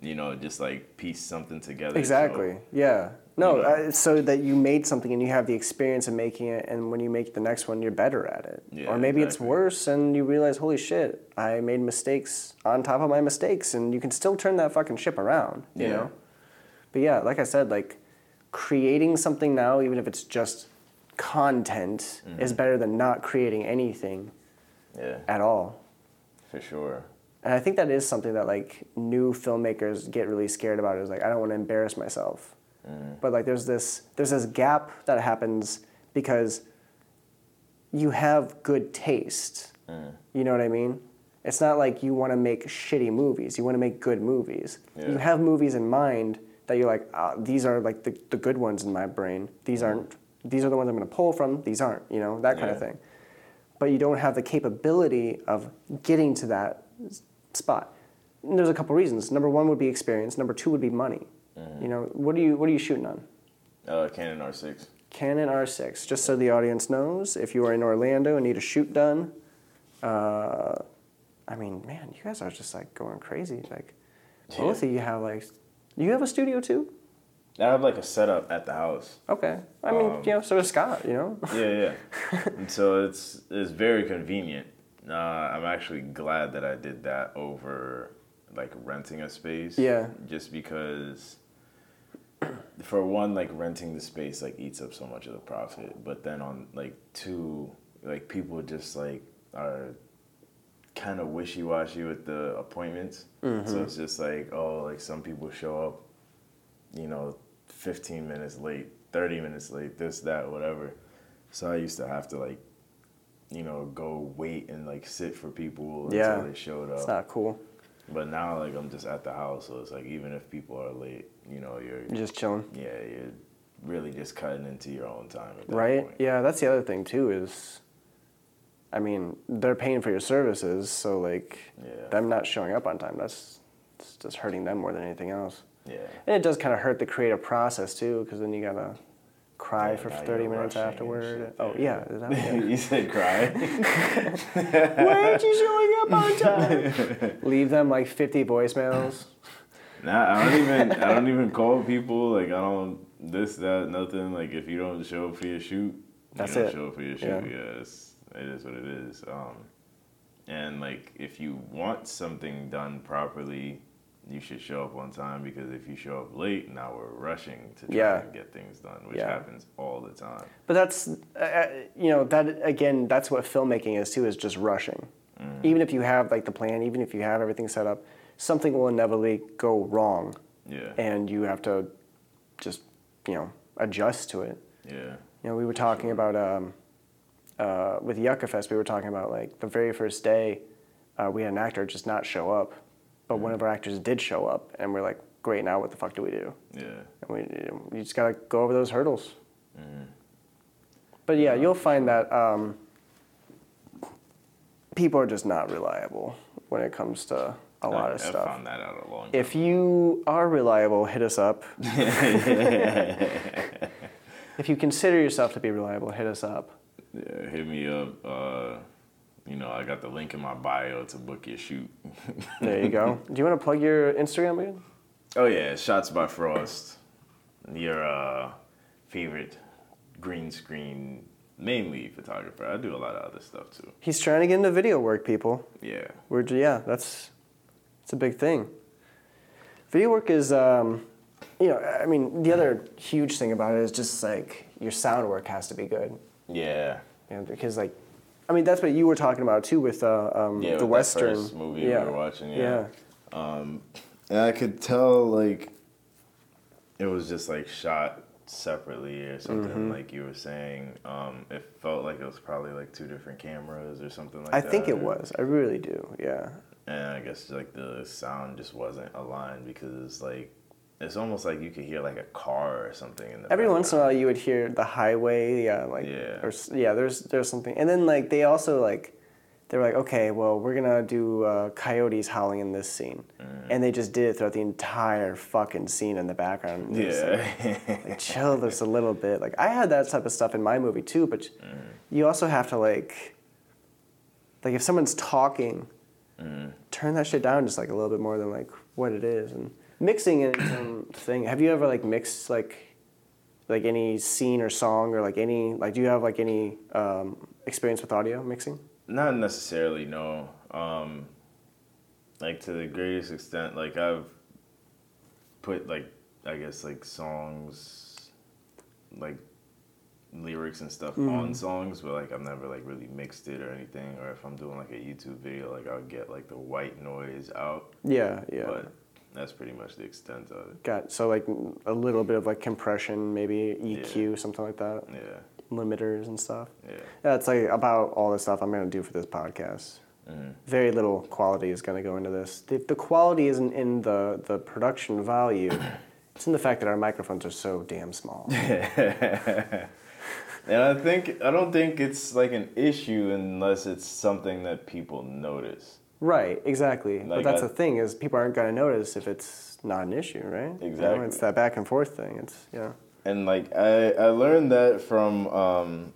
You know, just like piece something together. so- Exactly. Yeah. No, uh, so that you made something and you have the experience of making it, and when you make the next one, you're better at it. Yeah, or maybe it's worse, and you realize, holy shit, I made mistakes on top of my mistakes, and you can still turn that fucking ship around. You Yeah. know. But yeah, like I said, like creating something now, even if it's just content, Mm-hmm. is better than not creating anything yeah, at all. for sure. And I think that is something that like new filmmakers get really scared about. Is like I don't want to embarrass myself. But like there's this there's this gap that happens because you have good taste. You know what I mean? It's not like you want to make shitty movies. You want to make good movies. You have movies in mind that you're like, ah, these are like the, the good ones in my brain. These aren't. These are the ones I'm going to pull from. These aren't. You know that kind of thing. But you don't have the capability of getting to that spot. And there's a couple reasons. Number one would be experience. Number two would be money. You know what are you what are you shooting on? Uh, Canon R6. Canon R6. Just so the audience knows, if you are in Orlando and need a shoot done, uh, I mean, man, you guys are just like going crazy. Like, both of you have like, you have a studio too? I have like a setup at the house. Okay. I mean, Um, you know, so does Scott. You know. Yeah, yeah. and so it's it's very convenient. Uh, I'm actually glad that I did that over like renting a space. Yeah. Just because, for one, like renting the space like eats up so much of the profit, but then on like two, like people just like are kind of wishy washy with the appointments. So mm-hmm. it's just like oh, like some people show up, you know, 15 minutes late, 30 minutes late, this, that, whatever. So I used to have to like, you know, go wait and like sit for people Yeah. until they showed up. It's not cool. But now like I'm just at the house, so it's like even if people are late, you know, you're You're just chilling. yeah, you're really just cutting into your own time Right? point. Yeah, that's the other thing too is I mean, they're paying for your services, so like Yeah. them not showing up on time, that's it's just hurting them more than anything else. Yeah. And it does kind of hurt the creative process too, because then you gotta cry for now 30 minutes afterward. Oh, yeah. Is that what you said cry. Why aren't you showing up on time? Leave them like 50 voicemails. nah, I don't even I don't even call people. Like I don't this, that, nothing. Like if you don't show up for your shoot, That's you don't it. show up for your shoot. Yeah. Yeah, it's, it is what it is. Um, and like, if you want something done properly, you should show up on time because if you show up late, now we're rushing to try Yeah. and get things done, which Yeah. happens all the time. But that's, uh, uh, you know, that again, that's what filmmaking is too, is just rushing. Even if you have like the plan, even if you have everything set up, something will inevitably go wrong, Yeah. and you have to just, you know, adjust to it. yeah. You know, we were talking about um, uh, with Yucca Fest. We were talking about like the very first day, uh, we had an actor just not show up, but one of our actors did show up, and we're like, great. Now what the fuck do we do? Yeah. And we you just gotta go over those hurdles. But yeah, you'll find that um, people are just not reliable when it comes to a lot I, of I stuff. found that out a long time. If you are reliable, hit us up. if you consider yourself to be reliable, hit us up. Yeah, hit me up. Uh, you know, I got the link in my bio to book your shoot. There you go. Do you want to plug your Instagram again? oh yeah, Shots by Frost. Your uh, favorite green screen, mainly photographer. I do a lot of other stuff too. He's trying to get into video work, people. Yeah. We're j- yeah, that's it's a big thing. Video work is, um, you know, I mean, the other huge thing about it is just like your sound work has to be good, Yeah. you know, because like, I mean, that's what you were talking about too with uh, um, Yeah, the that western movie we were watching, yeah. yeah, And I could tell like it was just like shot separately or something Mm-hmm. like you were saying. Um, it felt like it was probably like two different cameras or something like I that. I think it was. I really do. Yeah. And I guess like the sound just wasn't aligned because it's like it's almost like you could hear like a car or something in the Every once in a while, you would hear the highway, yeah, like, Yeah. or yeah, there's there's something, and then like they also like, they were like, okay, well, we're gonna do uh, coyotes howling in this scene, Mm. and they just did it throughout the entire fucking scene in the background. It's like, Yeah. like, chill this a little bit. Like I had that type of stuff in my movie too, but Mm. you also have to like, like if someone's talking, Mm. turn that shit down just like a little bit more than like what it is and mixing it its own thing. Have you ever like mixed like like any scene or song or like any like do you have like any um, experience with audio mixing? Not necessarily, no. Um, like to the greatest extent, like I've put like I guess like songs, like lyrics and stuff Mm-hmm. on songs, but like I've never like really mixed it or anything. Or if I'm doing like a YouTube video, like I'll get like the white noise out, Yeah, yeah. but that's pretty much the extent of it. Got so like a little bit of like compression, maybe EQ, something like that, Yeah, limiters and stuff. yeah, That's like about all the stuff I'm gonna do for this podcast. Mm-hmm. Very little quality is gonna go into this. The, the quality isn't in the the production value. It's in the fact that our microphones are so damn small. And I think I don't think it's like an issue unless it's something that people notice. Right, exactly. but that's I- the thing is people aren't going to notice if it's not an issue, right? You know, Exactly. it's that back and forth thing. It's yeah. And like I, I learned that from um,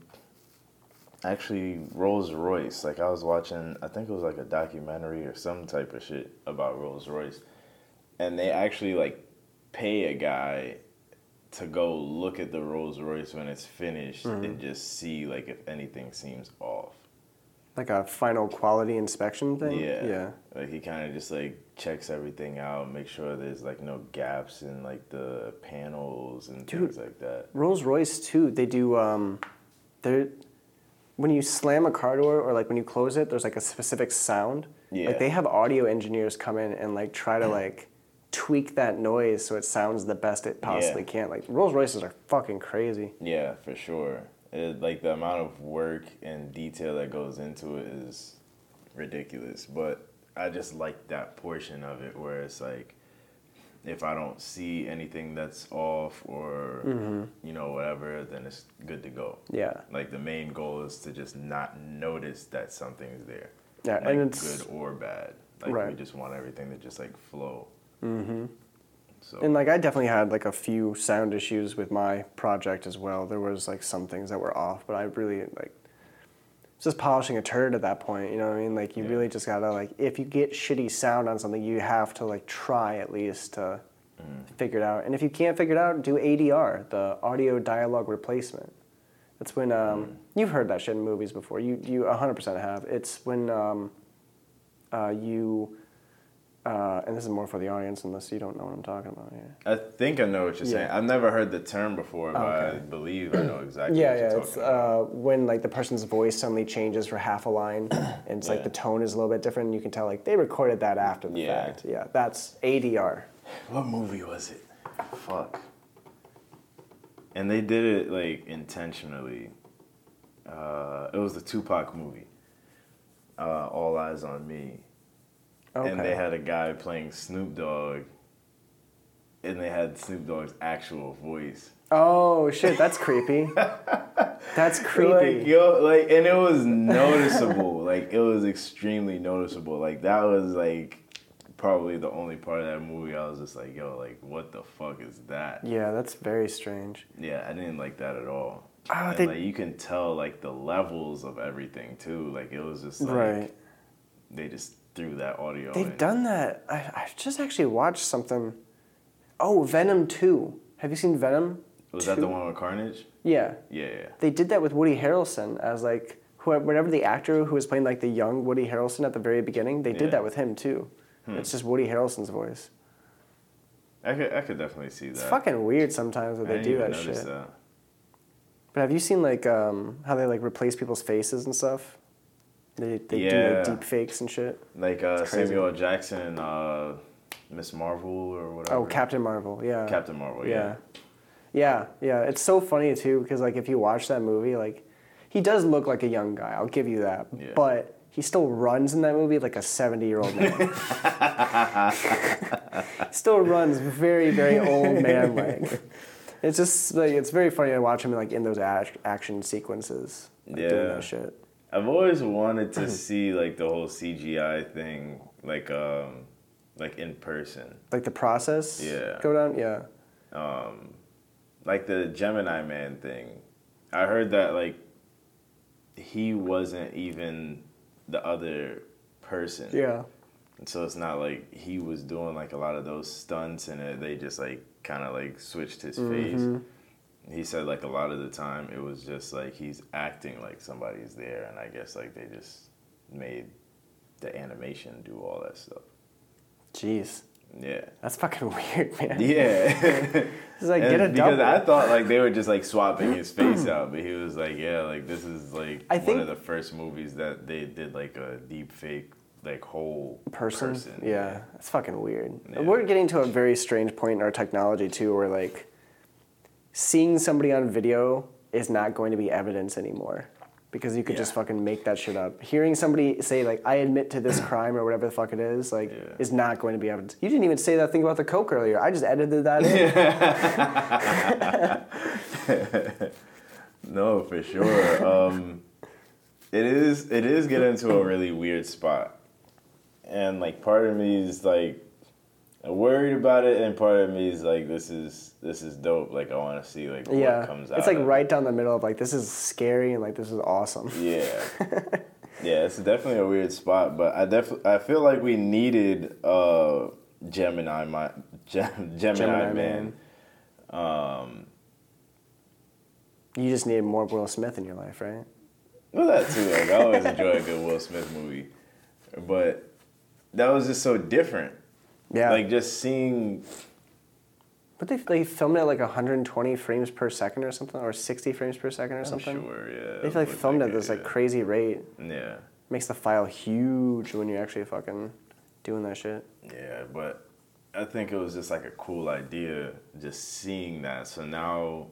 actually Rolls Royce. Like I was watching, I think it was like a documentary or some type of shit about Rolls Royce, and they actually like pay a guy to go look at the Rolls Royce when it's finished and just see like if anything seems off. Like a final quality inspection thing. Yeah. Yeah. Like he kind of just like checks everything out, make sure there's like no gaps in like the panels and Dude. things like that. Rolls Royce too. They do. Um, they when you slam a car door or like when you close it, there's like a specific sound. Yeah. Like they have audio engineers come in and like try to like tweak that noise so it sounds the best it possibly Yeah. can. Like Rolls Royces are fucking crazy. Yeah, for sure. It, like the amount of work and detail that goes into it is ridiculous. But I just like that portion of it where it's like, if I don't see anything that's off or you know whatever, then it's good to go. Yeah. Like the main goal is to just not notice that something's there. Yeah, like and it's- good or bad. Like we just want everything to just like flow. Mm-hmm. So And like I definitely had like a few sound issues with my project as well. There was like some things that were off, but I really like it's just polishing a turd at that point. You know what I mean? Like you Yeah. really just gotta like if you get shitty sound on something, you have to like try at least to figure it out. And if you can't figure it out, do ADR, the audio dialogue replacement. That's when um, you've heard that shit in movies before. You you 100% have. It's when um, uh, you uh, and this is more for the audience unless you don't know what I'm talking about here. I think I know what you're saying. Yeah. I've never heard the term before, but I believe I know exactly Yeah, what you're yeah. talking It's about. uh, when like the person's voice suddenly changes for half a line, and it's like the tone is a little bit different. And you can tell like they recorded that after the Yeah. fact. Yeah, that's ADR. What movie was it? Fuck. And they did it like intentionally. Uh, it was the Tupac movie. Uh, All Eyez on Me. Okay. And they had a guy playing Snoop Dogg. And they had Snoop Dogg's actual voice. oh shit, that's creepy. that's creepy. Like yo, like, and it was noticeable. like it was extremely noticeable. Like that was like probably the only part of that movie I was just like, yo, like what the fuck is that? yeah, that's very strange. Yeah, I didn't like that at all. Ah, and they- like you can tell like the levels of everything too. Like it was just like right. they just threw that audio. They've in. done that. I, I just actually watched something. Oh, Venom 2. Have you seen Venom? Was that the one with Carnage? Yeah. Yeah, yeah. They did that with Woody Harrelson as like who- whatever the actor who was playing like the young Woody Harrelson at the very beginning. They did Yeah. that with him too. It's just Woody Harrelson's voice. I could, I could definitely see that. It's fucking weird sometimes that I they do that shit. that. But have you seen like um, how they like replace people's faces and stuff? They they do Yeah. like deep fakes and shit. Like uh, Samuel L. Jackson and uh, Miss Marvel or whatever. Oh, Captain Marvel. Yeah. Captain Marvel. Yeah. Yeah. Yeah, yeah. It's so funny too because like if you watch that movie, like he does look like a young guy. I'll give you that. Yeah. But he still runs in that movie like a seventy-year-old man. still runs very, very old man like. It's just like it's very funny to watch him like in those act- action sequences, like, doing that shit. I've always wanted to see like the whole CGI thing, like um, like in person. Like the process. Yeah. Go down. Yeah. Um, like the Gemini Man thing. I heard that like he wasn't even the other person. Yeah. And so it's not like he was doing like a lot of those stunts and they just like kind of like switched his Mm-hmm. face. He said like a lot of the time it was just like he's acting like somebody's there and I guess like they just made the animation do all that stuff. Jeez. Yeah. That's fucking weird, man. Yeah. It's like get a because double. I thought like they were just like swapping his face out, but he was like, yeah, like this is like I one of the first movies that they did like a deep fake like whole person. person. Yeah, it's fucking weird. Yeah. We're getting to a very strange point in our technology too, where like seeing somebody on video is not going to be evidence anymore. Because you could just fucking make that shit up. Hearing somebody say like "I admit to this crime" or whatever the fuck it is, like, Yeah. is not going to be evidence. You didn't even say that thing about the coke earlier. I just edited that in. No, for sure. um, it is it is getting to a really weird spot, and like part of me is like worried about it, and part of me is like this is this is dope. Like I want to see like what yeah, comes out. it's like of it. right down the middle of like this is scary and like this is awesome. Yeah. yeah, it's definitely a weird spot, but I def- I feel like we needed uh Gemini my Gem- Gemini, Gemini man. Man. You just needed more Will Smith in your life, right? Well that too. Like I always enjoy a good Will Smith movie. But that was just so different. Yeah. Like just seeing But they they filmed it at like 120 frames per second or something, or 60 frames per second or I'm something. sure, yeah. They like filmed at this like crazy rate. Yeah. Makes the file huge when you're actually fucking doing that shit. Yeah, but I think it was just like a cool idea just seeing that. So now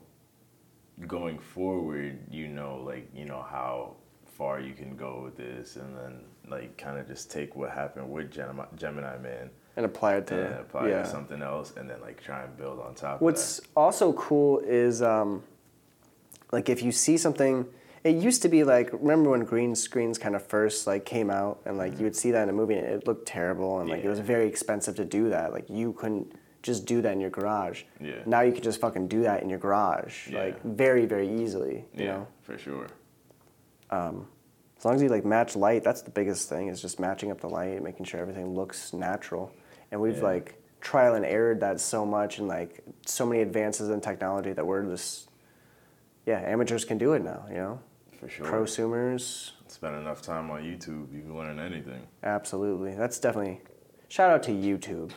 going forward, you know, like, you know, how far you can go with this and then like kind of just take what happened with Gemini, Gemini Man And apply it to and apply it to something else and then like try and build on top What's also cool is um, like if you see something. It used to be like remember when green screens kind of first like came out and like you would see that in a movie and it looked terrible and like it was very expensive to do that. Like you couldn't just do that in your garage. Yeah. Now you can just fucking do that in your garage Yeah. like very very easily. You Yeah, know. for sure. As long as you like match light, that's the biggest thing is just matching up the light, making sure everything looks natural. And we've Yeah. like trial and errored that so much and like so many advances in technology that we're just yeah, amateurs can do it now. You know, For sure. prosumers, Spend enough time on YouTube, you can learn anything. absolutely. That's definitely shout out to YouTube,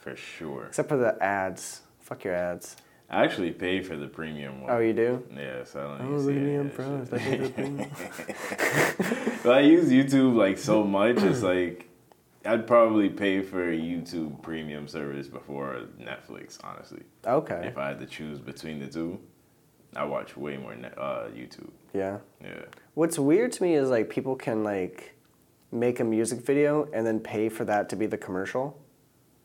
For sure. except for the ads. Fuck your ads. I actually pay for the premium one. Oh, you do? Yeah, so I don't Oh, look at me, I'm pros. I pay for the premium. But I use YouTube like so much. It's like I'd probably pay for a YouTube premium service before Netflix. Honestly, Okay. if I had to choose between the two, I watch way more uh, YouTube. Yeah. Yeah, What's weird to me is like people can like make a music video and then pay for that to be the commercial.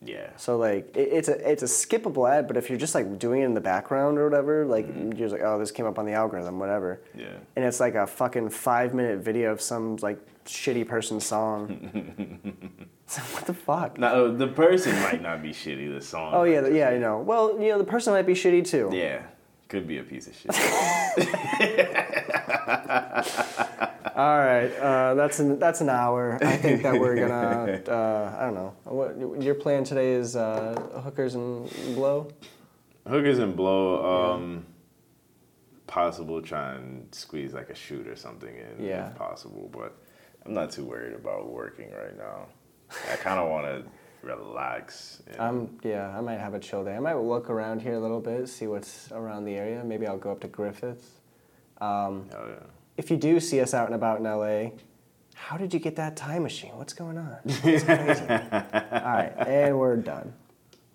Yeah. So like it, it's a it's a skippable ad, but if you're just like doing it in the background or whatever, like mm-hmm. you're just like, oh, this came up on the algorithm, whatever. Yeah. And it's like a fucking five minute video of some like shitty person's song. So what the fuck? Now oh, the person might not be shitty. The song. Oh yeah, yeah, I know. Well, you know, the person might be shitty too. Yeah, could be a piece of shit. All right, uh, that's an that's an hour. I think that we're gonna. Uh, I don't know. What your plan today is? Uh, hookers and blow. Hookers and blow. Um, possible try and squeeze like a shoot or something in Yeah. if possible, but I'm not too worried about working right now. I kind of want to relax. and- Um, yeah, I might have a chill day. I might look around here a little bit, see what's around the area. Maybe I'll go up to Griffith. Um, Hell yeah. If you do see us out and about in LA, how did you get that time machine? What's going on? It's crazy. All right, and we're done.